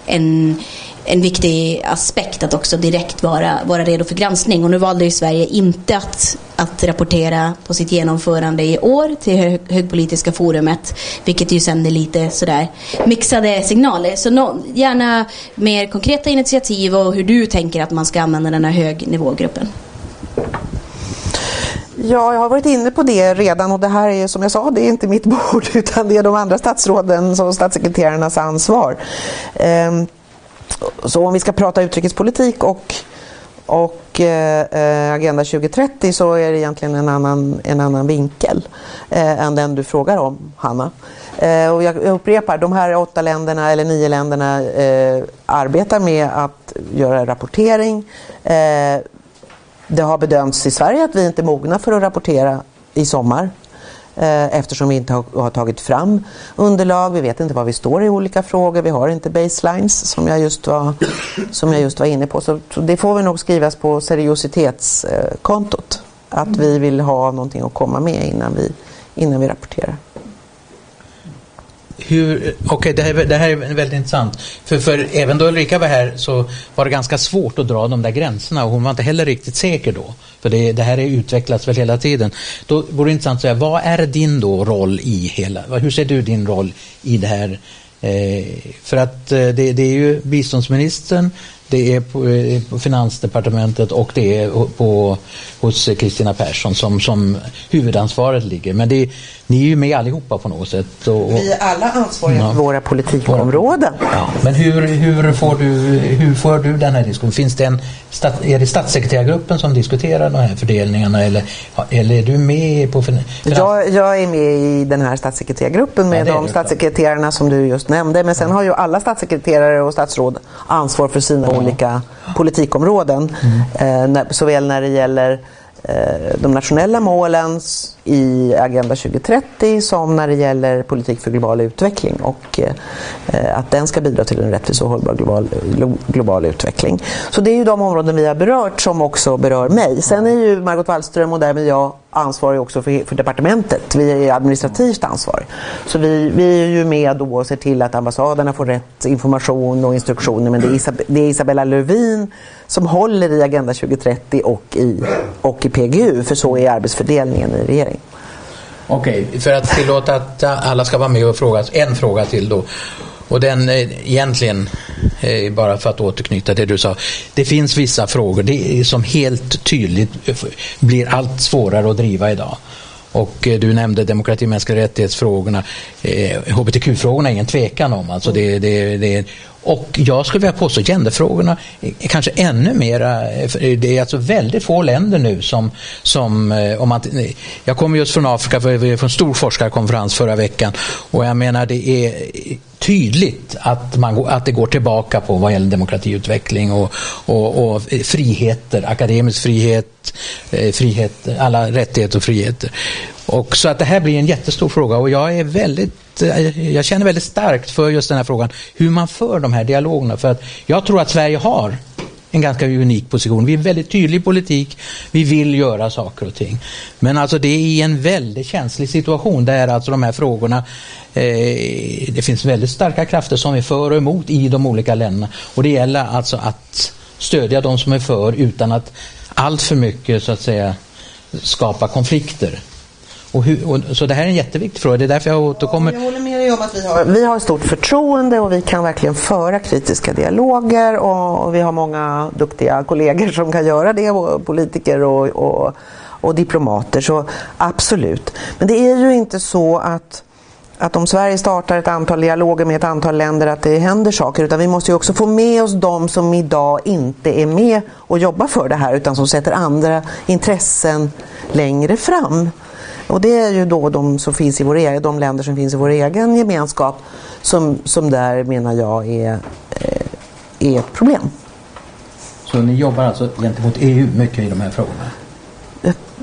en, en viktig aspekt att också direkt vara, vara redo för granskning. Och nu valde ju Sverige inte att, att rapportera på sitt genomförande i år till hög, högpolitiska forumet. Vilket ju sänder lite sådär mixade signaler. Så no, gärna mer konkreta initiativ och hur du tänker att man ska använda den här högnivågruppen. Ja, jag har varit inne på det redan och det här är som jag sa, det är inte mitt bord utan det är de andra statsråden och statssekreterarnas ansvar. Ehm, så om vi ska prata utrikespolitik och, och eh, eh Agenda 2030 så är det egentligen en annan, en annan vinkel eh, än den du frågar om, Hanna. Eh, och jag, upprepar, de här åtta länderna eller nio länderna eh, arbetar med att göra rapportering. Eh, det har bedömts i Sverige att vi inte är mogna för att rapportera i sommar eh, eftersom vi inte har, tagit fram underlag. Vi vet inte var vi står i olika frågor. Vi har inte baselines som jag just var, som jag just var inne på. Så, så det får vi nog skrivas på seriositetskontot. Eh, att vi vill ha någonting att komma med innan vi, innan vi rapporterar. Hur, okay, det, här, det här är väldigt intressant. För, för även då Ulrika var här så var det ganska svårt att dra de där gränserna och hon var inte heller riktigt säker då. För det, det här är utvecklats väl hela tiden. Då vore det intressant att säga, vad är din då roll i hela, hur ser du din roll i det här? Eh, för att eh, det, det är ju biståndsministern, det är på, eh, på Finansdepartementet och det är på, hos Kristina Persson som, som huvudansvaret ligger. Men det, ni är ju med allihopa på något sätt. Och, och, Vi är alla ansvariga Ja. för våra politikområden. Ja, men hur, hur, får du, hur får du den här diskussionen? Finns det en, stat- är det statssekreterargruppen som diskuterar de här fördelningarna eller, eller är du med på fin- finans- Jag, jag är med i den här statssekreterargruppen med Ja, de statssekreterarna som du just nämnde. Men sen har ju alla statssekreterare och statsråd ansvar för sina olika politikområden. Mm. Eh, när, såväl när det gäller eh, de nationella målen i Agenda 2030 som när det gäller politik för global utveckling och eh, att den ska bidra till en rättvis och hållbar global, glo- global utveckling. Så det är ju de områden vi har berört som också berör mig. Sen är ju Margot Wallström och därmed jag ansvarig också för, för departementet. Vi är administrativt ansvarig. Så vi, vi är ju med då och ser till att ambassaderna får rätt information och instruktioner. Men det är, Isab- det är Isabella Lövin som håller i Agenda 2030 och i, och i PGU. För så är arbetsfördelningen i regeringen. Okej, för att tillåta att alla ska vara med och fråga, en fråga till då. Och den eh, egentligen, eh, bara för att återknyta till det du sa, det finns vissa frågor det är som helt tydligt blir allt svårare att driva idag. Och eh, du nämnde demokrati och mänskliga rättighetsfrågorna. Eh, HBTQ-frågorna är ingen tvekan om. Alltså det, det, det, och jag skulle vilja påstå genderfrågorna är kanske ännu mera, det är alltså väldigt få länder nu som, som eh, om man, jag kommer just från Afrika, för vi från en stor forskarkonferens förra veckan och jag menar det är tydligt att, man, att det går tillbaka på vad gäller demokratiutveckling och, och, och friheter, akademisk frihet, eh, frihet, alla rättigheter och friheter. Och så att det här blir en jättestor fråga och jag är väldigt, eh, jag känner väldigt starkt för just den här frågan, hur man för de här dialogerna. För att jag tror att Sverige har en ganska unik position. Vi är en väldigt tydlig politik. Vi vill göra saker och ting. Men alltså det är i en väldigt känslig situation där alltså de här frågorna eh, det finns väldigt starka krafter som är för och emot i de olika länderna. Och det gäller alltså att stödja de som är för utan att allt för mycket så att säga skapa konflikter. Och hur, och, så det här är en jätteviktig fråga. Det är därför jag återkommer. Jag håller med dig om att vi har, vi har stort förtroende och vi kan verkligen föra kritiska dialoger och, och vi har många duktiga kollegor som kan göra det, och politiker och, och, och diplomater. Så absolut. Men det är ju inte så att att om Sverige startar ett antal dialoger med ett antal länder att det händer saker utan vi måste ju också få med oss de som idag inte är med och jobbar för det här utan som sätter andra intressen längre fram. Och det är ju då de, som finns i vår egen, de länder som finns i vår egen gemenskap som, som där menar jag är, eh, är ett problem. Så ni jobbar alltså gentemot EU mycket i de här frågorna?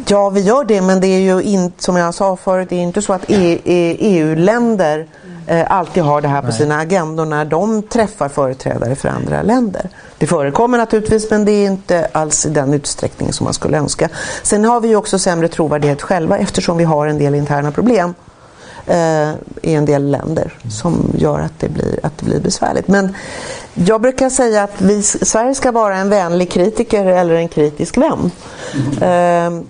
Ja, vi gör det, men det är ju inte, som jag sa förut, det är inte så att EU-länder e eh, alltid har det här på Nej. sina agendor när de träffar företrädare för andra länder. Det förekommer naturligtvis, men det är inte alls i den utsträckning som man skulle önska. Sen har vi ju också sämre trovärdighet själva eftersom vi har en del interna problem i en del länder som gör att det, blir, att det blir besvärligt. Men jag brukar säga att vi, Sverige ska vara en vänlig kritiker eller en kritisk vän. Mm. Eh,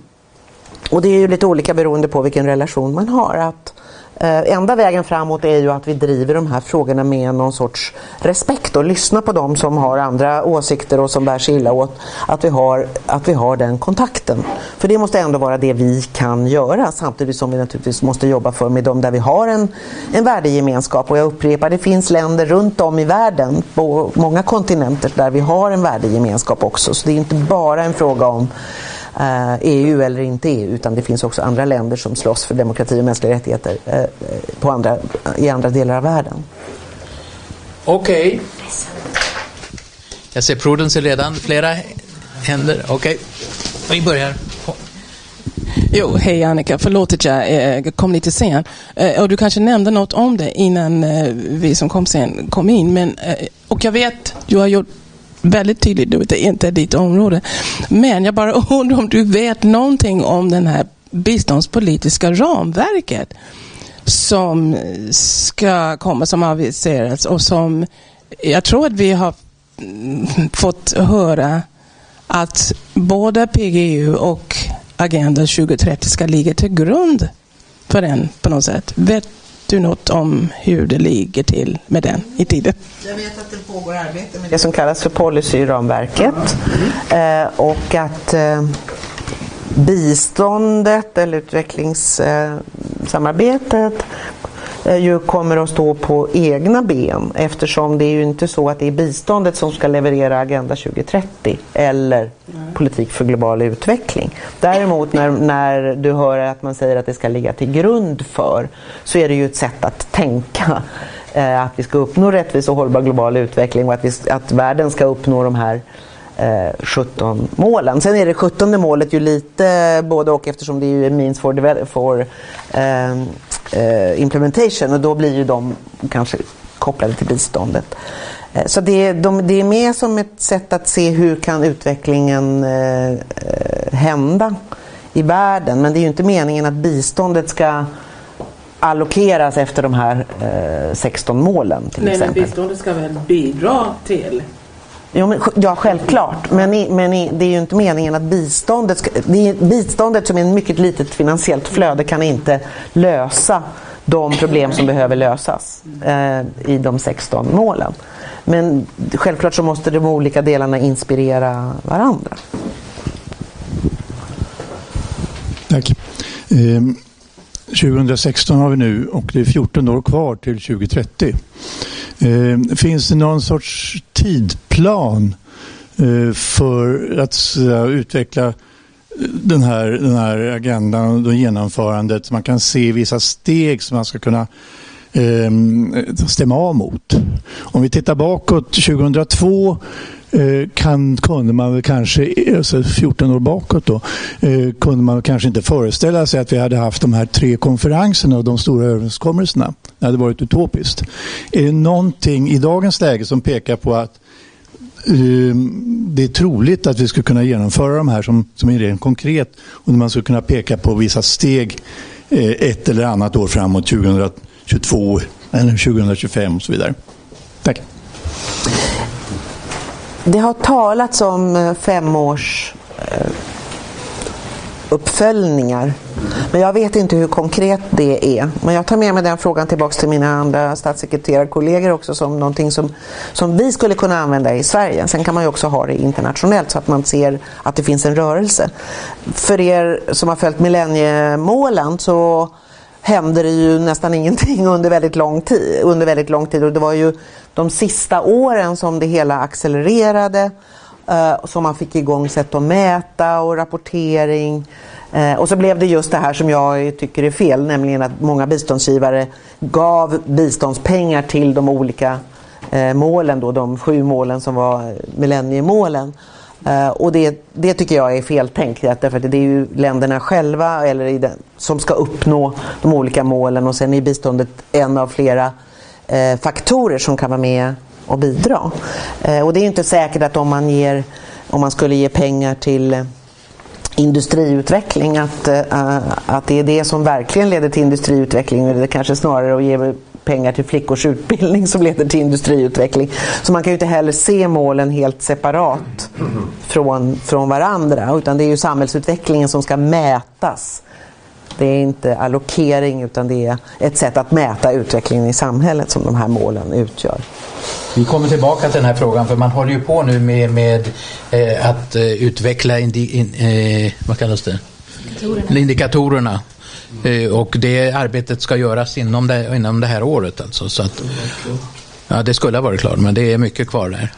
och det är ju lite olika beroende på vilken relation man har. Att, eh, enda vägen framåt är ju att vi driver de här frågorna med någon sorts respekt och lyssnar på dem som har andra åsikter och som bär sig illa åt. Att vi, har, att vi har den kontakten. För det måste ändå vara det vi kan göra samtidigt som vi naturligtvis måste jobba för med dem där vi har en, en värdegemenskap. Och jag upprepar, det finns länder runt om i världen på många kontinenter där vi har en värdegemenskap också. Så det är inte bara en fråga om EU eh, e eller inte EU utan det finns också andra länder som slåss för demokrati och mänskliga rättigheter eh, på andra, i andra delar av världen. Okej. Okay. Jag ser Prudence redan. Flera händer. Okej. Okay. Vi börjar. Jo, hej Annika. Förlåt att jag eh, kom lite sen. Och du kanske nämnde något om det innan vi som kom sen kom in. Men, och jag vet, du har gjort väldigt tydligt Det att det inte är ditt område. Men jag bara undrar om du vet någonting om den här biståndspolitiska ramverket som ska komma, som aviserats och som jag tror att vi har fått höra att både PGU och Agenda 2030 ska ligga till grund för den på något sätt. Vet du något om hur det ligger till med den i tiden? Jag vet att det pågår arbete med det som kallas för policyramverket mm. och att eh, biståndet eller utvecklingssamarbetet Eh, ju kommer att stå på egna ben eftersom det är ju inte så att det är biståndet som ska leverera Agenda 2030 eller politik för global utveckling. Däremot när, när du hör att man säger att det ska ligga till grund för så är det ju ett sätt att tänka eh, att vi ska uppnå rättvis och hållbar global utveckling och att, vi, att världen ska uppnå de här eh, 17 målen. Sen är det 17 målet ju lite både och eftersom det är means for, for eh, eh, implementation och då blir ju de kanske kopplade till biståndet. Eh, så det, de, det är mer som ett sätt att se hur kan utvecklingen eh, eh, hända i världen. Men det är ju inte meningen att biståndet ska allokeras efter de här eh, 16 målen till Nej, exempel. men biståndet ska väl bidra till Jo, men, ja, självklart. Men, i, men i, det är ju inte meningen att biståndet, ska, det är, biståndet som är ett mycket litet finansiellt flöde kan inte lösa de problem som behöver lösas eh, i de 16 målen. Men självklart så måste de olika delarna inspirera varandra. Tack. Eh, 2016 har vi nu och det är 14 år kvar till 2030. Eh, finns det någon sorts tidplan eh, för att så, utveckla eh, den här, den här agendan och genomförandet? Man kan se vissa steg som man ska kunna eh, stämma av mot. Om vi tittar bakåt 2002 Eh, kan, kunde man väl kanske, eh, alltså 14 år bakåt då, eh, kunde man kanske inte föreställa sig att vi hade haft de här tre konferenserna och de stora överenskommelserna. Det hade varit utopiskt. Är det någonting i dagens läge som pekar på att ehm, det är troligt att vi skulle kunna genomföra de här som, som är rent konkret och man skulle kunna peka på vissa steg ett eller annat år framåt 2022 eller 2025 och så vidare. Tack. Det har talats om eh, femårs eh, uppföljningar. Men jag vet inte hur konkret det är. Men jag tar med mig den frågan tillbaka till mina andra statssekreterarkollegor också som någonting som, som vi skulle kunna använda i Sverige. Sen kan man ju också ha det internationellt så att man ser att det finns en rörelse. För er som har följt millenniemålen så hände det ju nästan ingenting under väldigt lång tid. Under väldigt lång tid. Och det var ju de sista åren som det hela accelererade. Uh, som man fick igång sätt att mäta och rapportering. Uh, och så blev det just det här som jag tycker är fel, nämligen att många biståndsgivare gav biståndspengar till de olika uh, målen, då, de sju målen som var millenniemålen. Uh, och det, det tycker jag är feltänkt därför att det är ju länderna själva eller den, som ska uppnå de olika målen och sen är biståndet en av flera uh, faktorer som kan vara med och bidra. Uh, och det är inte säkert att om man, ger, om man skulle ge pengar till industriutveckling att, att det är det som verkligen leder till industriutveckling eller kanske snarare att ge pengar till flickors utbildning som leder till industriutveckling. Så man kan ju inte heller se målen helt separat från, från varandra utan det är ju samhällsutvecklingen som ska mätas. Det är inte allokering utan det är ett sätt att mäta utvecklingen i samhället som de här målen utgör. Vi kommer tillbaka till den här frågan för man håller ju på nu med, med eh, att eh, utveckla indi, in, eh, vad kallas det? Indikatorerna. Eh, och det arbetet ska göras inom det, inom det här året alltså. Så att, ja, det skulle ha varit klart men det är mycket kvar där.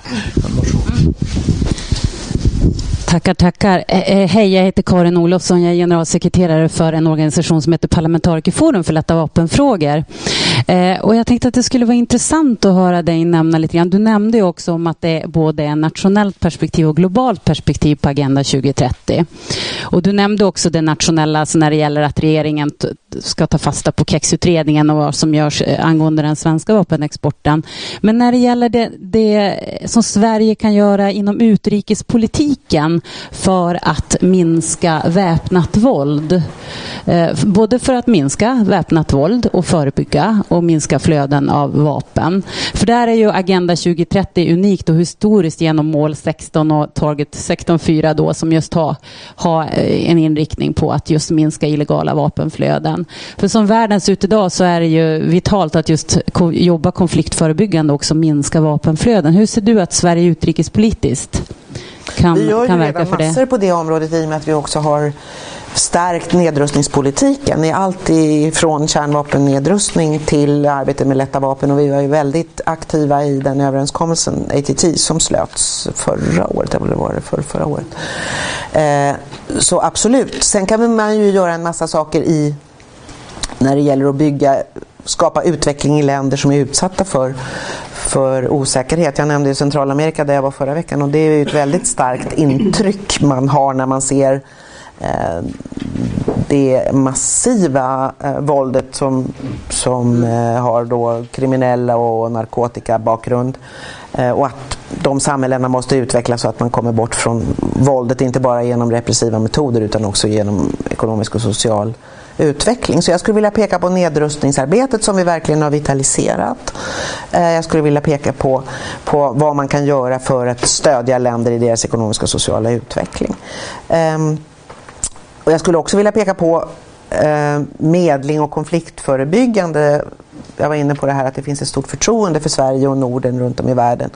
Tackar, tackar. Eh, eh hej, jag heter Karin Olofsson. Jag är generalsekreterare för en organisation som heter Parlamentarikerforum för lätta vapenfrågor. Eh, och jag tänkte att det skulle vara intressant att höra dig nämna lite grann. Du nämnde ju också om att det är både är nationellt perspektiv och globalt perspektiv på Agenda 2030. Och du nämnde också det nationella alltså när det gäller att regeringen ska ta fasta på KEX-utredningen och vad som görs eh, angående den svenska vapenexporten. Men när det gäller det, det som Sverige kan göra inom utrikespolitiken för att minska väpnat våld. Eh, både för att minska väpnat våld och förebygga och minska flöden av vapen. För där är ju Agenda 2030 unikt och historiskt genom mål 16 och target 16.4 då som just har, har eh, en inriktning på att just minska illegala vapenflöden. För som världen ser ut idag så är det ju vitalt att just jobba konfliktförebyggande och också minska vapenflöden. Hur ser du att Sverige utrikespolitiskt kan, vi gör kan ju verka redan för massor det. på det området i och med att vi också har stärkt nedrustningspolitiken i allt från kärnvapennedrustning till arbetet med lätta vapen och vi var ju väldigt aktiva i den överenskommelsen ATT som slöts förra året, eller var det för förra året. Eh, så absolut, sen kan man ju göra en massa saker i när det gäller att bygga skapa utveckling i länder som är utsatta för, för osäkerhet. Jag nämnde Centralamerika där jag var förra veckan och det är ju ett väldigt starkt intryck man har när man ser Eh, det massiva eh, våldet som, som eh, har då kriminella och narkotikabakgrund eh, och att de samhällena måste utvecklas så att man kommer bort från våldet, inte bara genom repressiva metoder utan också genom ekonomisk och social utveckling. Så jag skulle vilja peka på nedrustningsarbetet som vi verkligen har vitaliserat. Eh, jag skulle vilja peka på, på vad man kan göra för att stödja länder i deras ekonomiska och sociala utveckling. Ehm, och jag skulle också vilja peka på eh, medling och konfliktförebyggande. Jag var inne på det här att det finns ett stort förtroende för Sverige och Norden runt om i världen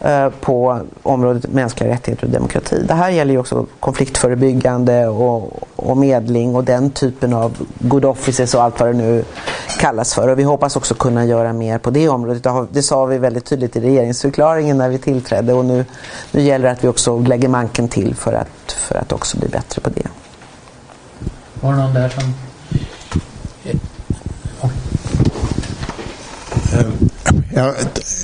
eh, på området mänskliga rättigheter och demokrati. Det här gäller ju också konfliktförebyggande och, och medling och den typen av good offices och allt vad det nu kallas för. Och vi hoppas också kunna göra mer på det området. Det sa vi väldigt tydligt i regeringsförklaringen när vi tillträdde och nu, nu gäller det att vi också lägger manken till för att, för att också bli bättre på det. Var det någon där som... Ja,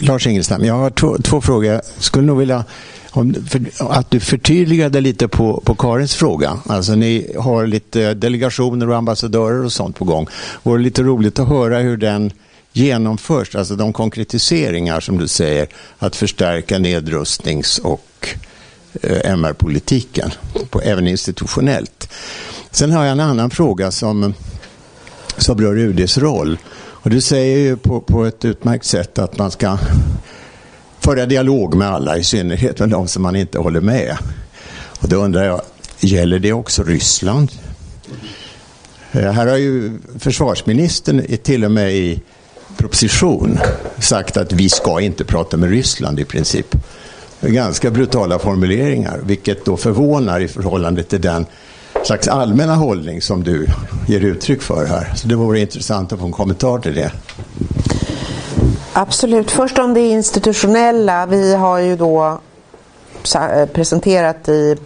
Lars Ingelstam, jag har två, två frågor. Jag skulle nog vilja om, för, att du förtydligade lite på, på Karins fråga. Alltså ni har lite delegationer och ambassadörer och sånt på gång. Vore lite roligt att höra hur den genomförs, alltså de konkretiseringar som du säger, att förstärka nedrustnings och eh, MR-politiken, även institutionellt. Sen har jag en annan fråga som, som rör UDs roll. Och du säger ju på, på ett utmärkt sätt att man ska föra dialog med alla, i synnerhet med de som man inte håller med. Och då undrar jag, gäller det också Ryssland? Eh, här har ju försvarsministern till och med i proposition sagt att vi ska inte prata med Ryssland i princip. Ganska brutala formuleringar, vilket då förvånar i förhållande till den slags allmänna hållning som du ger uttryck för här. Så det vore intressant att få en kommentar till det. Absolut. Först om det institutionella. Vi har ju då eh, presenterat i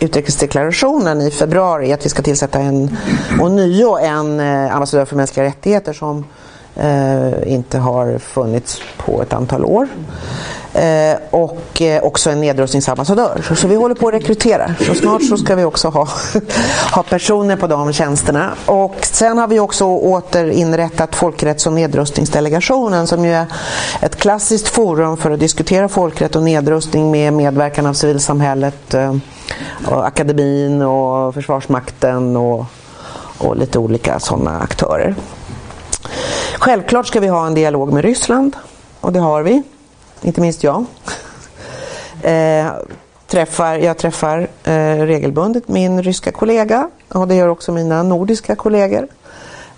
utrikesdeklarationen i februari att vi ska tillsätta en, och nio en eh, ambassadör för mänskliga rättigheter som eh, inte har funnits på ett antal år. Eh, och eh, också en nedrustningsambassadör. Så, vi håller på att rekrytera. Så snart så ska vi också ha, ha personer på de tjänsterna. Och sen har vi också återinrättat Folkrätts och nedrustningsdelegationen som ju är ett klassiskt forum för att diskutera folkrätt och nedrustning med medverkan av civilsamhället, eh, och akademin och Försvarsmakten och, och lite olika sådana aktörer. Självklart ska vi ha en dialog med Ryssland och det har vi inte minst jag. Eh, träffar, jag träffar eh, regelbundet min ryska kollega och det gör också mina nordiska kollegor.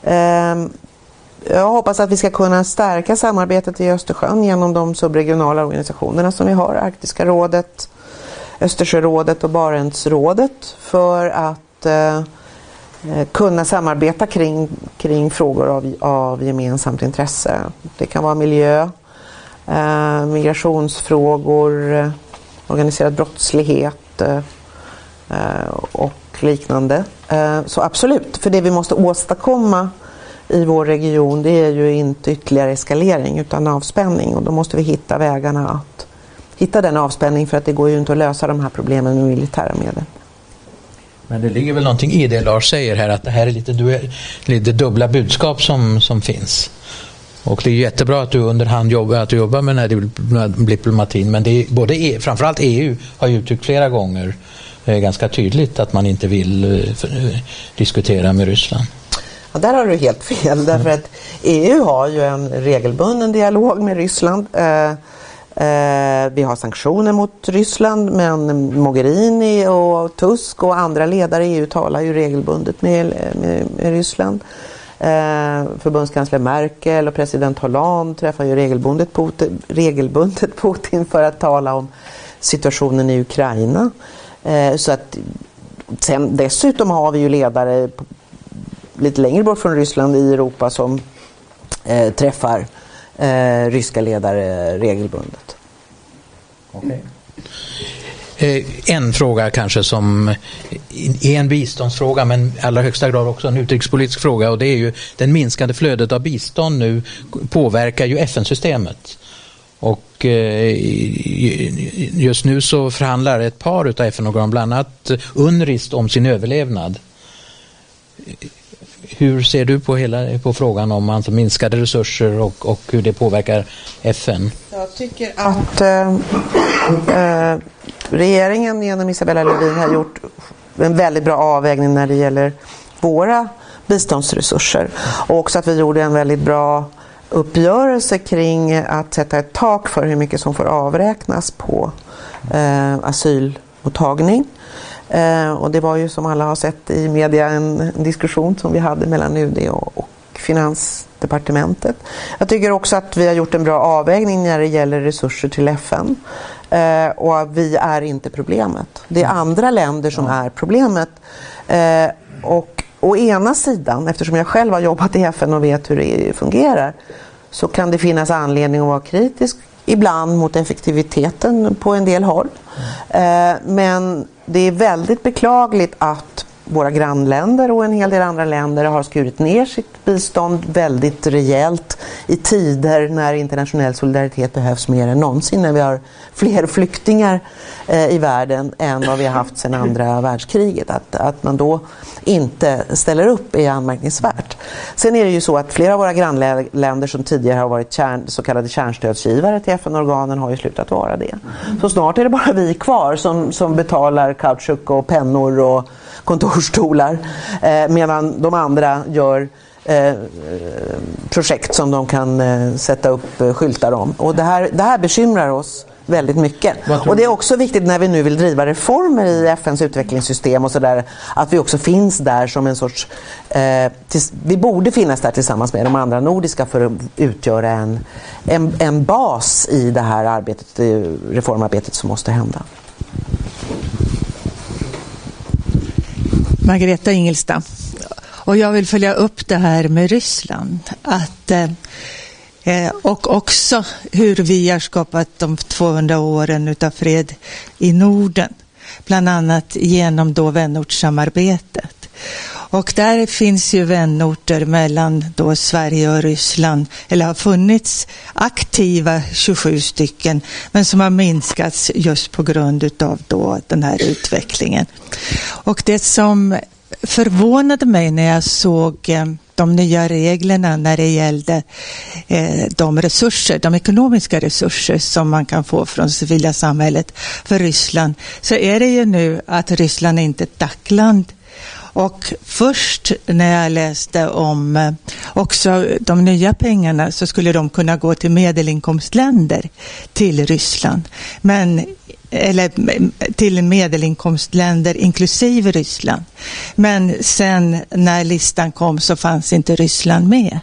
Eh, jag hoppas att vi ska kunna stärka samarbetet i Östersjön genom de subregionala organisationerna som vi har, Arktiska rådet, Östersjörådet och Barentsrådet för att eh, eh kunna samarbeta kring, kring frågor av, av gemensamt intresse. Det kan vara miljö, Eh, migrationsfrågor, eh, organiserad brottslighet eh, och liknande. Så absolut, för det vi måste åstadkomma i vår region det är ju inte ytterligare eskalering utan avspänning och då måste vi hitta vägarna att hitta den avspänning för att det går ju inte att lösa de här problemen med militära medel. Men det ligger väl någonting i det Lars säger här att det här är lite, lite dubbla budskap som, som finns. Och det är jättebra att du under hand jobbar, att du jobbar med den här diplomatin men det är både e, framförallt EU har ju uttryckt flera gånger eh, ganska tydligt att man inte vill eh, diskutera med Ryssland. Ja, där har du helt fel mm. därför att EU har ju en regelbunden dialog med Ryssland. Eh, eh, vi har sanktioner mot Ryssland men Mogherini och Tusk och andra ledare i EU talar ju regelbundet med, med, med Ryssland. Eh, förbundskansler Merkel och president Hollande träffar ju regelbundet Putin, regelbundet Putin för att tala om situationen i Ukraina. Eh, så att, sen, dessutom har vi ju ledare lite längre bort från Ryssland i Europa som eh, träffar eh, ryska ledare regelbundet. Okay. Eh, en fråga kanske som är en biståndsfråga men i allra högsta grad också en utrikespolitisk fråga och det är ju den minskande flödet av bistånd nu påverkar ju FN-systemet. Och eh, just nu så förhandlar ett par av FN-organ, bland annat UNRIST, om sin överlevnad. Hur ser du på, hela, på frågan om alltså minskade resurser och, och hur det påverkar FN? Jag tycker att äh, äh, regeringen genom Isabella Lövin har gjort en väldigt bra avvägning när det gäller våra biståndsresurser. Och också att vi gjorde en väldigt bra uppgörelse kring att sätta ett tak för hur mycket som får avräknas på eh, asylmottagning. Eh, och det var ju som alla har sett i media en, en diskussion som vi hade mellan UD och, och Finansdepartementet. Jag tycker också att vi har gjort en bra avvägning när det gäller resurser till FN. Eh, och vi är inte problemet. Det är andra länder som är problemet. Eh, och å ena sidan, eftersom jag själv har jobbat i FN och vet hur det fungerar, så kan det finnas anledning att vara kritisk ibland mot effektiviteten på en del håll. Eh, men det är väldigt beklagligt att våra grannländer och en hel del andra länder har skurit ner sitt bistånd väldigt rejält i tider när internationell solidaritet behövs mer än någonsin. När vi har fler flyktingar eh, i världen än vad vi har haft sedan andra världskriget. Att, att man då inte ställer upp är anmärkningsvärt. Sen är det ju så att flera av våra grannländer som tidigare har varit kärn, så kallade kärnstödsgivare till FN-organen har ju slutat vara det. Så snart är det bara vi kvar som, som betalar kautschuk och pennor och kontorsstolar eh, medan de andra gör eh, projekt som de kan eh, sätta upp eh, skyltar om. Och det här, det här bekymrar oss väldigt mycket. Och det är också viktigt när vi nu vill driva reformer i FNs utvecklingssystem och sådär att vi också finns där som en sorts... Eh, tills, vi borde finnas där tillsammans med de andra nordiska för att utgöra en, en, en bas i det här arbetet, reformarbetet som måste hända. Margareta Ingelstam. Och jag vill följa upp det här med Ryssland. Att, eh, eh och också hur vi har skapat de 200 åren av fred i Norden. Bland annat genom då vänortssamarbetet. Och där finns ju vänorter mellan då Sverige och Ryssland, eller har funnits aktiva 27 stycken, men som har minskats just på grund av då den här utvecklingen. Och det som förvånade mig när jag såg eh, de nya reglerna när det gällde eh, de resurser, de ekonomiska resurser som man kan få från civila samhället för Ryssland, så är det ju nu att Ryssland är inte är ett DAC-land och först när jag läste om eh, också de nya pengarna så skulle de kunna gå till medelinkomstländer till Ryssland. Men eller eh, till medelinkomstländer inklusive Ryssland. Men sen när listan kom så fanns inte Ryssland med.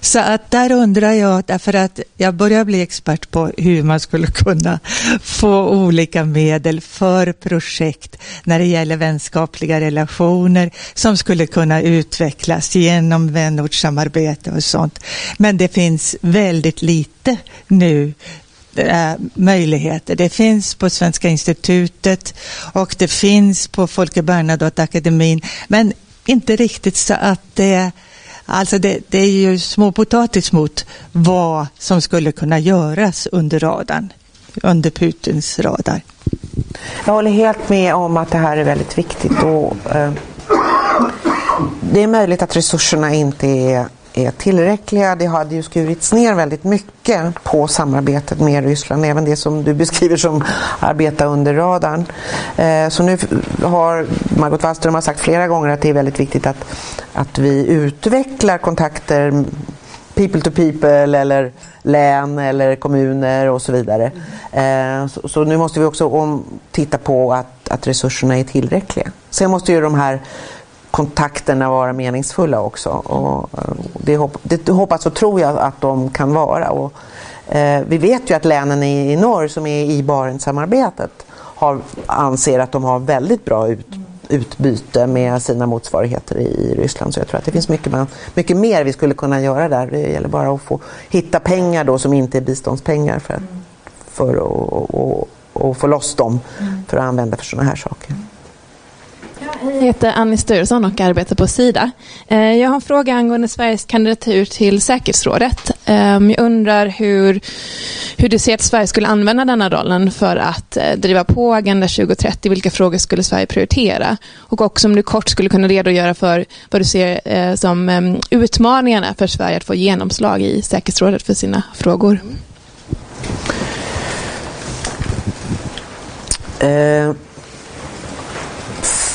Så att där undrar jag, därför att jag börjar bli expert på hur man skulle kunna få olika medel för projekt när det gäller vänskapliga relationer som skulle kunna utvecklas genom vänortssamarbete och sånt. Men det finns väldigt lite nu eh, möjligheter. Det finns på Svenska institutet och det finns på Folke Bernadotte-akademin, men inte riktigt så att det Alltså det, det, är ju småpotatis mot vad som skulle kunna göras under radarn, under Putins radar. Jag håller helt med om att det här är väldigt viktigt. Och, eh, det är möjligt att resurserna inte är är tillräckliga. Det hade ju skurits ner väldigt mycket på samarbetet med Ryssland, även det som du beskriver som arbeta under radarn. Eh, så nu har Margot Wallström har sagt flera gånger att det är väldigt viktigt att, att vi utvecklar kontakter people to people eller län eller kommuner och så vidare. Eh, så, så, nu måste vi också om, titta på att, att resurserna är tillräckliga. Sen måste ju de här kontakterna vara meningsfulla också. Och eh, det, det hoppas och tror jag att de kan vara. Och, eh, vi vet ju att länen i, i norr som är i Barentssamarbetet har, anser att de har väldigt bra ut, utbyte med sina motsvarigheter i, i Ryssland. Så jag tror att det finns mycket, man, mycket mer vi skulle kunna göra där. Det gäller bara att få hitta pengar då som inte är biståndspengar för, för att få loss dem för att använda för sådana här saker. Jag heter Annie Sturesson och arbetar på Sida. Eh, jag har en fråga angående Sveriges kandidatur till säkerhetsrådet. Ehm, jag undrar hur, hur du ser att Sverige skulle använda denna rollen för att eh, driva på Agenda 2030. Vilka frågor skulle Sverige prioritera? Och också om du kort skulle kunna redogöra för vad du ser eh, som ehm, utmaningarna för Sverige att få genomslag i säkerhetsrådet för sina frågor. Uh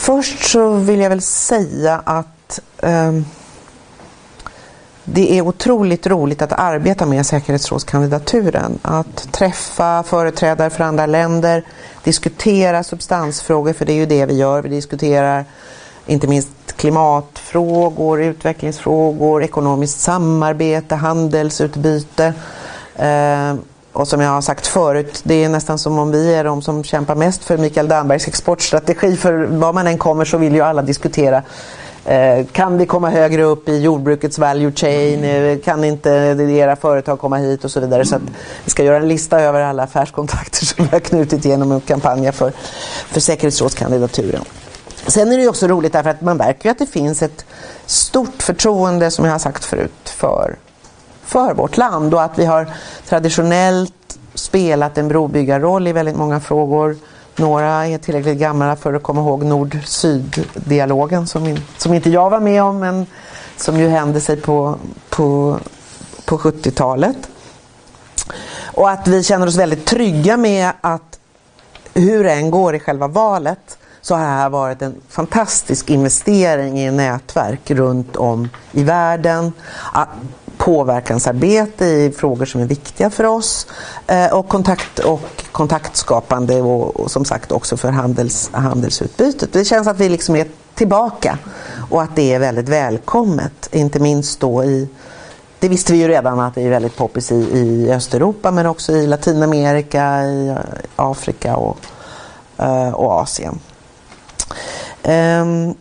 Först så vill jag väl säga att eh, det är otroligt roligt att arbeta med säkerhetsrådskandidaturen. Att träffa företrädare för andra länder, diskutera substansfrågor, för det är ju det vi gör. Vi diskuterar inte minst klimatfrågor, utvecklingsfrågor, ekonomiskt samarbete, handelsutbyte. Eh, och som jag har sagt förut, det är nästan som om vi är de som kämpar mest för Mikael Dambergs exportstrategi. För var man än kommer så vill ju alla diskutera eh, kan vi komma högre upp i jordbrukets value chain? Eh, kan inte era företag komma hit och så vidare? Så vi ska göra en lista över alla affärskontakter som vi har knutit genom en kampanj för, för säkerhetsrådskandidaturen. Sen är det också roligt därför att man märker att det finns ett stort förtroende, som jag har sagt förut, för för vårt land och att vi har traditionellt spelat en brobyggarroll i väldigt många frågor. Några är tillräckligt gamla för att komma ihåg nord-syd-dialogen som, som inte jag var med om men som ju hände sig på, på, på 70-talet. Och att vi känner oss väldigt trygga med att hur det än går i själva valet så har det här varit en fantastisk investering i nätverk runt om i världen ah, påverkansarbete i frågor som är viktiga för oss eh, och, kontakt, och kontaktskapande och, och som sagt också för handels, handelsutbytet. Det känns att vi liksom är tillbaka och att det är väldigt välkommet, inte minst då i det visste vi ju redan att det är väldigt poppis i, i Östeuropa men också i Latinamerika, i eh, Afrika och, uh, och Asien. Um,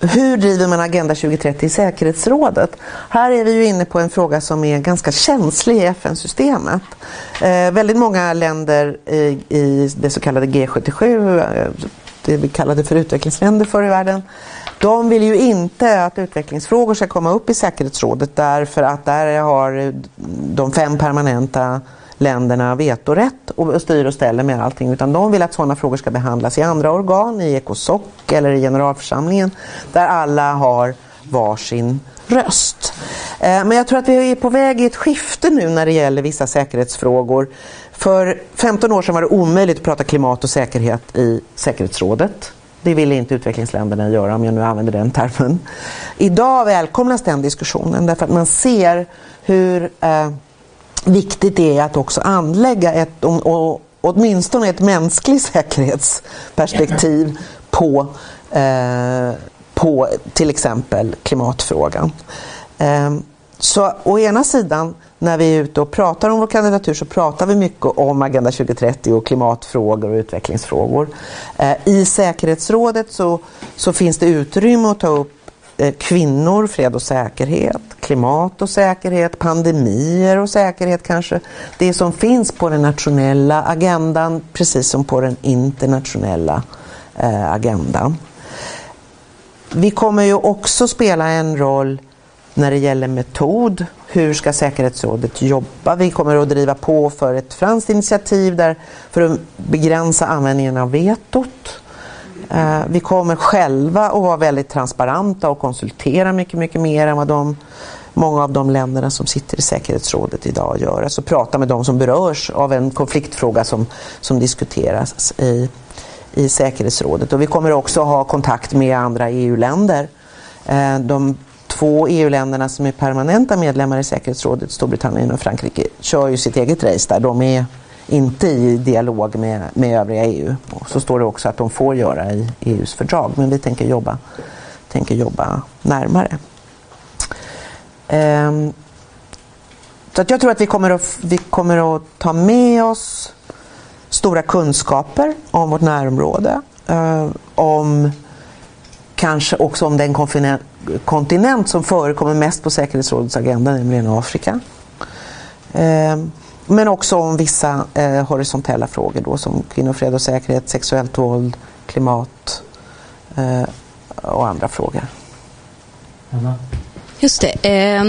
hur driver man Agenda 2030 i säkerhetsrådet? Här är vi ju inne på en fråga som är ganska känslig i FN-systemet. Eh, väldigt många länder i, i, det så kallade G77, eh, det vi kallade för utvecklingsländer förr i världen, de vill ju inte att utvecklingsfrågor ska komma upp i säkerhetsrådet därför att där har de fem permanenta länderna vetorätt och styr och ställer med allting utan de vill att sådana frågor ska behandlas i andra organ, i Ecosoc eller i generalförsamlingen där alla har varsin röst. Eh, men jag tror att vi är på väg i ett skifte nu när det gäller vissa säkerhetsfrågor. För 15 år sedan var det omöjligt att prata klimat och säkerhet i säkerhetsrådet. Det ville inte utvecklingsländerna göra om jag nu använder den termen. Idag välkomnas den diskussionen därför att man ser hur eh, viktigt det är att också anlägga ett, och, åtminstone ett mänskligt säkerhetsperspektiv på, eh, på till exempel klimatfrågan. Eh, så å ena sidan när vi är ute och pratar om vår kandidatur så pratar vi mycket om Agenda 2030 och klimatfrågor och utvecklingsfrågor. Eh, I säkerhetsrådet så, så finns det utrymme att ta upp Eh, kvinnor, fred och säkerhet, klimat och säkerhet, pandemier och säkerhet kanske. Det som finns på den nationella agendan precis som på den internationella eh, agendan. Vi kommer ju också spela en roll när det gäller metod. Hur ska säkerhetsrådet jobba? Vi kommer att driva på för ett franskt initiativ där för att begränsa användningen av vetot. Eh, vi kommer själva att vara väldigt transparenta och konsultera mycket, mycket mer än vad de, många av de länderna som sitter i säkerhetsrådet idag gör. Alltså prata med de som berörs av en konfliktfråga som, som diskuteras i, i säkerhetsrådet. Och vi kommer också ha kontakt med andra EU-länder. Eh, de två EU-länderna som är permanenta medlemmar i säkerhetsrådet, Storbritannien och Frankrike, kör ju sitt eget race där. De är inte i dialog med, med övriga EU. Och så står det också att de får göra i EUs fördrag, men vi tänker jobba, tänker jobba närmare. Um, så att jag tror att vi kommer, att vi kommer att ta med oss stora kunskaper om vårt närområde, uh, om kanske också om den kontinent som förekommer mest på säkerhetsrådets agenda, nämligen Afrika. Uh, men också om vissa eh, horisontella frågor då, som kvinnofred och säkerhet, sexuellt våld, klimat eh, och andra frågor. Just det. Eh,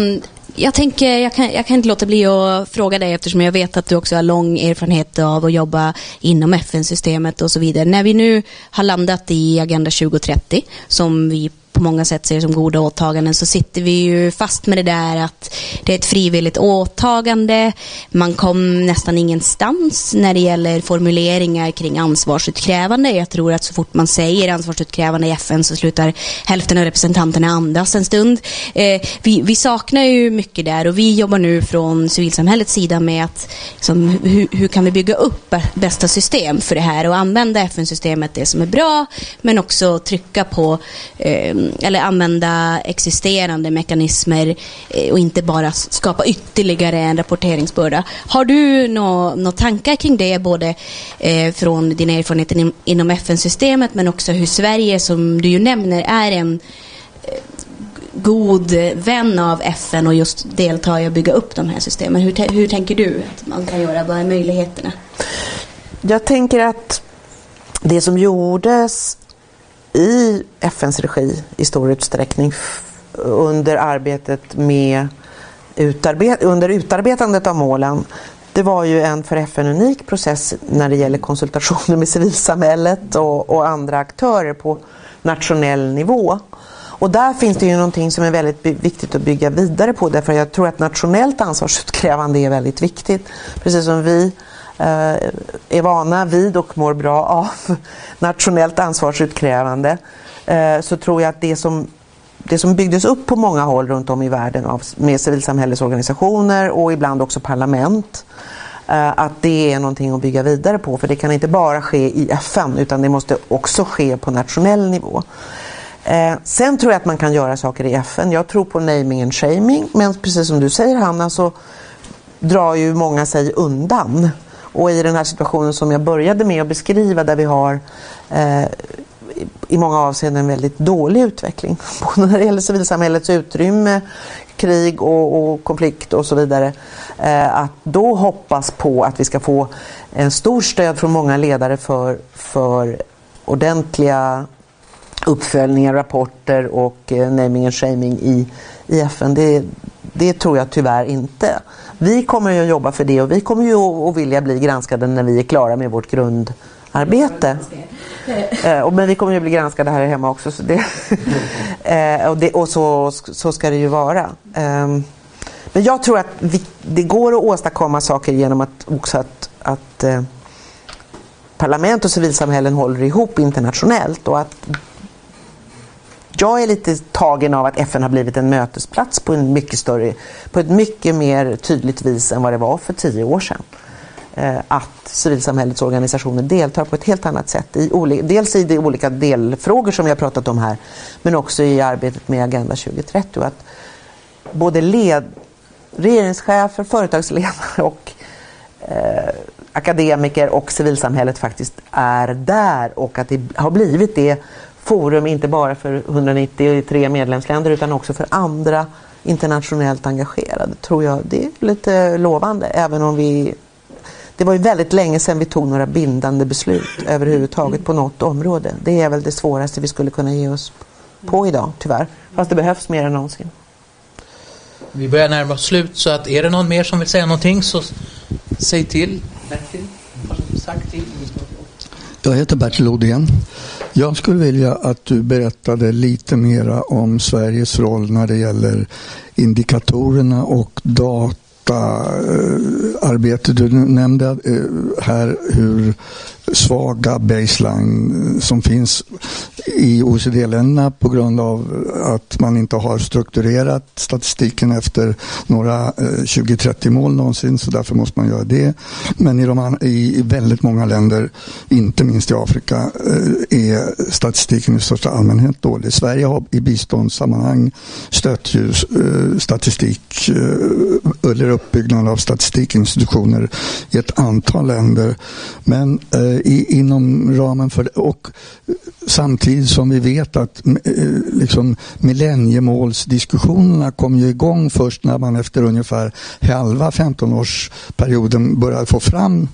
jag, tänker, jag, kan, jag kan inte låta bli att fråga dig eftersom jag vet att du också har lång erfarenhet av att jobba inom FN-systemet och så vidare. När vi nu har landat i Agenda 2030 som vi på många sätt ser som goda åtaganden så sitter vi ju fast med det där att det är ett frivilligt åtagande. Man kom nästan ingenstans när det gäller formuleringar kring ansvarsutkrävande. Jag tror att så fort man säger ansvarsutkrävande i FN så slutar hälften av representanterna andas en stund. Eh, vi, vi, saknar ju mycket där och vi jobbar nu från civilsamhällets sida med att liksom, hur, hur kan vi bygga upp bästa system för det här och använda FN-systemet det som är bra men också trycka på eh, eller använda existerande mekanismer eh, och inte bara skapa ytterligare en rapporteringsbörda. Har du några nå tankar kring det, både eh, från dina erfarenheter inom FN-systemet men också hur Sverige, som du ju nämner, är en eh, god vän av FN och just delta i att bygga upp de här systemen. Hur, hur tänker du att man kan göra? Vad är möjligheterna? Jag tänker att det som gjordes i FNs regi i stor utsträckning under arbetet med utarbet under utarbetandet av målen det var ju en för FN unik process när det gäller konsultationer med civilsamhället och, och, andra aktörer på nationell nivå. Och där finns det ju någonting som är väldigt viktigt att bygga vidare på därför jag tror att nationellt ansvarsutkrävande är väldigt viktigt. Precis som vi Eh, är vana vid och mår bra av nationellt ansvarsutkrävande eh, så tror jag att det som det som byggdes upp på många håll runt om i världen av, med civilsamhällesorganisationer och ibland också parlament eh, att det är någonting att bygga vidare på för det kan inte bara ske i FN utan det måste också ske på nationell nivå. Eh, sen tror jag att man kan göra saker i FN. Jag tror på naming and shaming men precis som du säger Hanna så drar ju många sig undan. Och i den här situationen som jag började med att beskriva där vi har eh, i många avseenden en väldigt dålig utveckling. Både när det gäller civilsamhällets utrymme, krig och, och konflikt och så vidare. Eh, att då hoppas på att vi ska få en stor stöd från många ledare för, för ordentliga uppföljningar, rapporter och eh, naming and shaming i, i FN. Det, det tror jag tyvärr inte. Vi kommer ju att jobba för det och vi kommer ju att vilja bli granskade när vi är klara med vårt grundarbete. Eh, men vi kommer ju att bli granskade här hemma också. Så det, eh, och, det, och så, så ska det ju vara. Ehm, men jag tror att vi, det går att åstadkomma saker genom att också att, att eh, parlament och civilsamhällen håller ihop internationellt och att jag är lite tagen av att FN har blivit en mötesplats på, en mycket större, på ett mycket mer tydligt vis än vad det var för tio år sedan. Eh, att civilsamhällets organisationer deltar på ett helt annat sätt. I dels i de olika delfrågor som vi har pratat om här men också i arbetet med Agenda 2030. Att både led, regeringschefer, företagsledare och eh, akademiker och civilsamhället faktiskt är där och att det har blivit det forum inte bara för 193 medlemsländer utan också för andra internationellt engagerade tror jag det är lite lovande även om vi det var ju väldigt länge sedan vi tog några bindande beslut överhuvudtaget på något område. Det är väl det svåraste vi skulle kunna ge oss på idag, tyvärr. Fast det behövs mer än någonsin. Vi börjar närma oss slut så att är det någon mer som vill säga någonting så säg till. Bertil, sagt till. Jag heter Bertil Odén. Jag skulle vilja att du berättade lite mera om Sveriges roll när det gäller indikatorerna och data arbete. Du nämnde eh, här hur svaga baseline som finns i OECD-länderna på grund av att man inte har strukturerat statistiken efter några eh, 20-30 mål någonsin så därför måste man göra det. Men i, de, i väldigt många länder, inte minst i Afrika, eh, är statistiken i största allmänhet dålig. Sverige har i biståndssammanhang stött ju eh, statistik eller uppbyggnad av statistikinstitutioner i ett antal länder. Men i, inom ramen för det. Och samtidigt som vi vet att eh, liksom, millenniemålsdiskussionerna kom ju igång först när man efter ungefär halva 15-årsperioden började få fram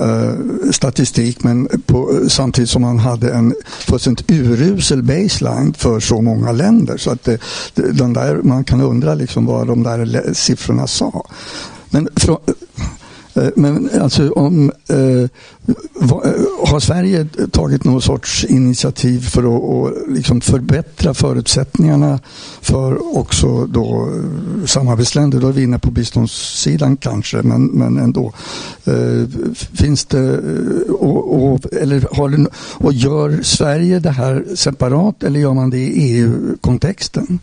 Uh, statistik men på, samtidigt som man hade en fullständigt urusel baseline för så många länder. Så att det, den där, man kan undra liksom vad de där siffrorna sa. Men från, Eh, men alltså om, eh, eh, har Sverige tagit någon sorts initiativ för att och liksom förbättra förutsättningarna för också då eh, samarbetsländer? Då är vi inne på biståndssidan kanske, men, men ändå. Eh, finns det, och, och, eller har och gör Sverige det här separat eller gör man det i EU-kontexten?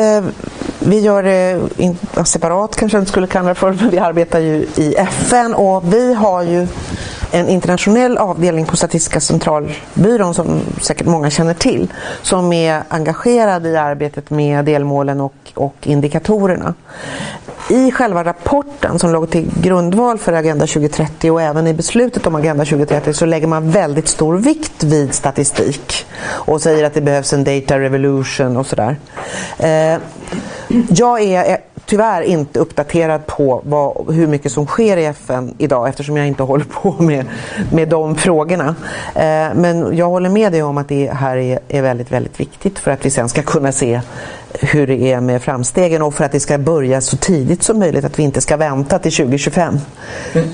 Eh, vi gör det in, separat kanske jag inte skulle kalla det för, men vi arbetar ju i FN och vi har ju en internationell avdelning på Statistiska centralbyrån som säkert många känner till som är engagerad i arbetet med delmålen och, och indikatorerna i själva rapporten som låg till grundval för Agenda 2030 och även i beslutet om Agenda 2030 så lägger man väldigt stor vikt vid statistik och säger att det behövs en data revolution och sådär. Eh, jag är eh, tyvärr inte uppdaterad på vad, hur mycket som sker i FN idag eftersom jag inte håller på med, med de frågorna. Eh, men jag håller med dig om att det här är, är väldigt, väldigt viktigt för att vi sen ska kunna se hur det är med framstegen och för att det ska börja så tidigt som möjligt, att vi inte ska vänta till 2025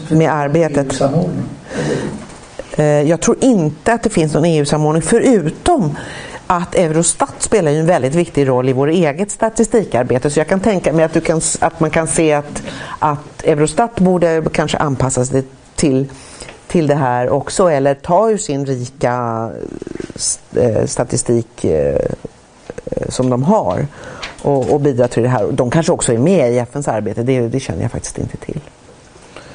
med arbetet. Eh, jag tror inte att det finns någon EU-samordning förutom att Eurostat spelar en väldigt viktig roll i vårt eget statistikarbete. Så jag kan tänka mig att, du kan, att man kan se att, att Eurostat borde kanske anpassa sig till, till det här också eller ta ur sin rika eh, statistik som de har och, och bidra till det här. De kanske också är med i FNs arbete, det, det känner jag faktiskt inte till.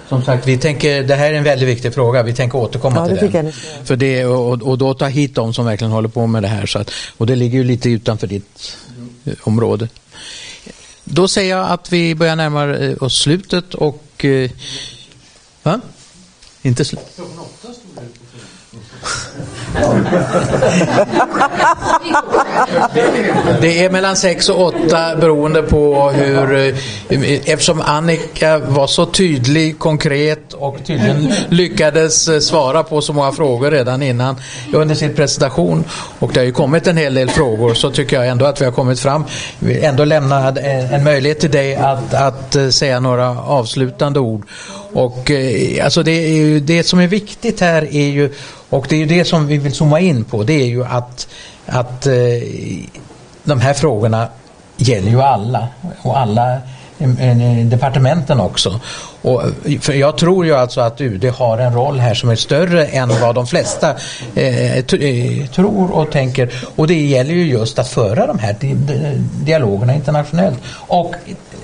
Som sagt, vi tänker, det här är en väldigt viktig fråga. Vi tänker återkomma Ja, till det den. För det, och, och då ta hit de som verkligen håller på med det här. Så att, och det ligger ju lite utanför ditt eh, område. Då säger jag att vi börjar närma eh, oss slutet och... eh, Va? Inte slut? Det är mellan sex och åtta beroende på hur, eh, eftersom Annika var så tydlig, konkret och tydligen lyckades eh, svara på så många frågor redan innan under sin presentation och det har ju kommit en hel del frågor så tycker jag ändå att vi har kommit fram, vi ändå lämna en, möjlighet till dig att, att eh, säga några avslutande ord. Och eh, alltså det, är ju, det som är viktigt här är ju, och det är ju det som vi vill zooma in på, det är ju att, att eh, de här frågorna gäller ju alla och alla eh, eh, departementen också. Och, eh, för jag tror ju alltså att UD har en roll här som är större än vad de flesta eh, eh, tror och tänker. Och det gäller ju just att föra de här di di dialogerna internationellt. Och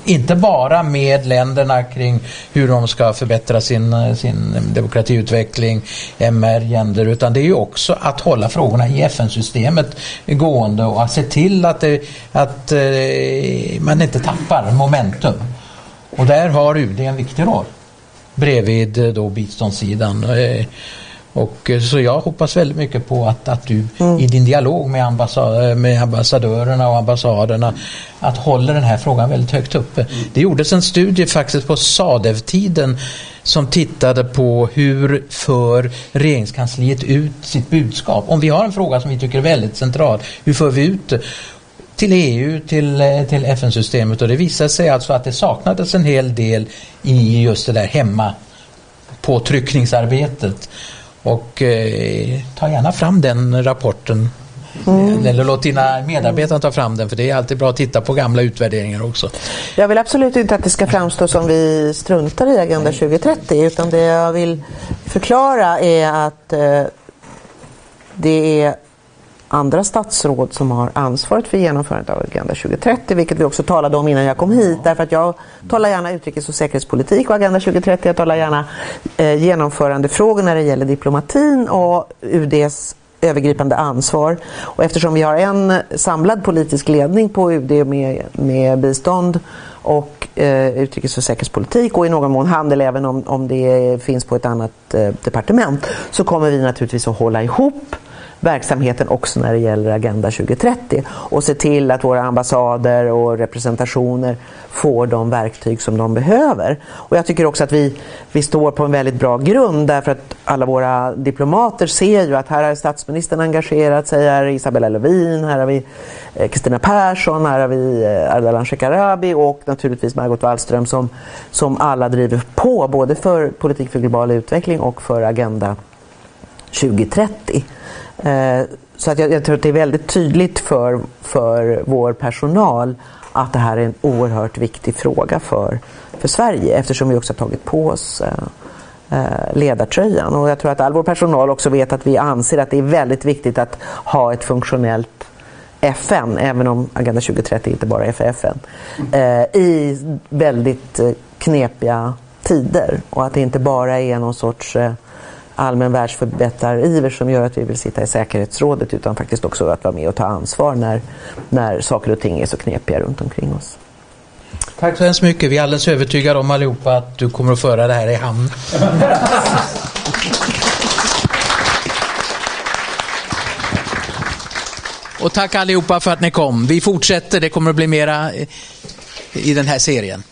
inte bara med länderna kring hur de ska förbättra sin, eh, sin demokratiutveckling, MR, gender, utan det är ju också att hålla frågorna i FN-systemet gående och att se till att, det, att eh, man inte tappar momentum. Och där har UD en viktig roll bredvid eh, då biståndssidan. Eh, Eh, Och eh, så jag hoppas väldigt mycket på att, att du i din dialog med, ambassad, med ambassadörerna och ambassaderna att håller den här frågan väldigt högt uppe. Det gjordes en studie faktiskt på SADEV-tiden som tittade på hur för regeringskansliet ut sitt budskap. Om vi har en fråga som vi tycker är väldigt central, hur för vi ut det? till EU, till, eh, till FN-systemet och det visade sig alltså att det saknades en hel del i just det där hemma påtryckningsarbetet. Och eh, ta gärna fram den rapporten. Mm. Eller låt dina medarbetare ta fram den för det är alltid bra att titta på gamla utvärderingar också. Jag vill absolut inte att det ska framstå som vi struntar i Agenda 2030 utan det jag vill förklara är att eh, det är andra statsråd som har ansvaret för genomförandet av Agenda 2030, vilket vi också talade om innan jag kom hit. Därför att jag talar gärna utrikes och säkerhetspolitik och Agenda 2030. Jag talar gärna eh, genomförandefrågor när det gäller diplomatin och UDs övergripande ansvar. Och eftersom vi har en samlad politisk ledning på UD med, med bistånd och eh, utrikes och säkerhetspolitik och i någon mån handel även om, om det finns på ett annat eh, departement så kommer vi naturligtvis att hålla ihop verksamheten också när det gäller Agenda 2030 och se till att våra ambassader och representationer får de verktyg som de behöver. Och jag tycker också att vi, vi står på en väldigt bra grund därför att alla våra diplomater ser ju att här har statsministern engagerat sig, här är Isabella Lövin, här har vi eh, Kristina Persson, här har vi eh, Ardalan Shekarabi och naturligtvis Margot Wallström som, som alla driver på både för politik för global utveckling och för Agenda 2030. Eh, så att jag, jag tror att det är väldigt tydligt för, för vår personal att det här är en oerhört viktig fråga för, för Sverige eftersom vi också har tagit på oss eh, eh, ledartröjan. Och jag tror att all vår personal också vet att vi anser att det är väldigt viktigt att ha ett funktionellt FN, även om Agenda 2030 inte bara är för FN, i väldigt knepiga tider. Och att det inte bara är någon sorts allmän världsförbättrariver som gör att vi vill sitta i säkerhetsrådet utan faktiskt också att vara med och ta ansvar när, när saker och ting är så knepiga runt omkring oss. Tack så hemskt mycket. Vi är alldeles övertygade om allihopa att du kommer att föra det här i hamn. Och tack allihopa för att ni kom. Vi fortsätter, det kommer att bli mera i den här serien.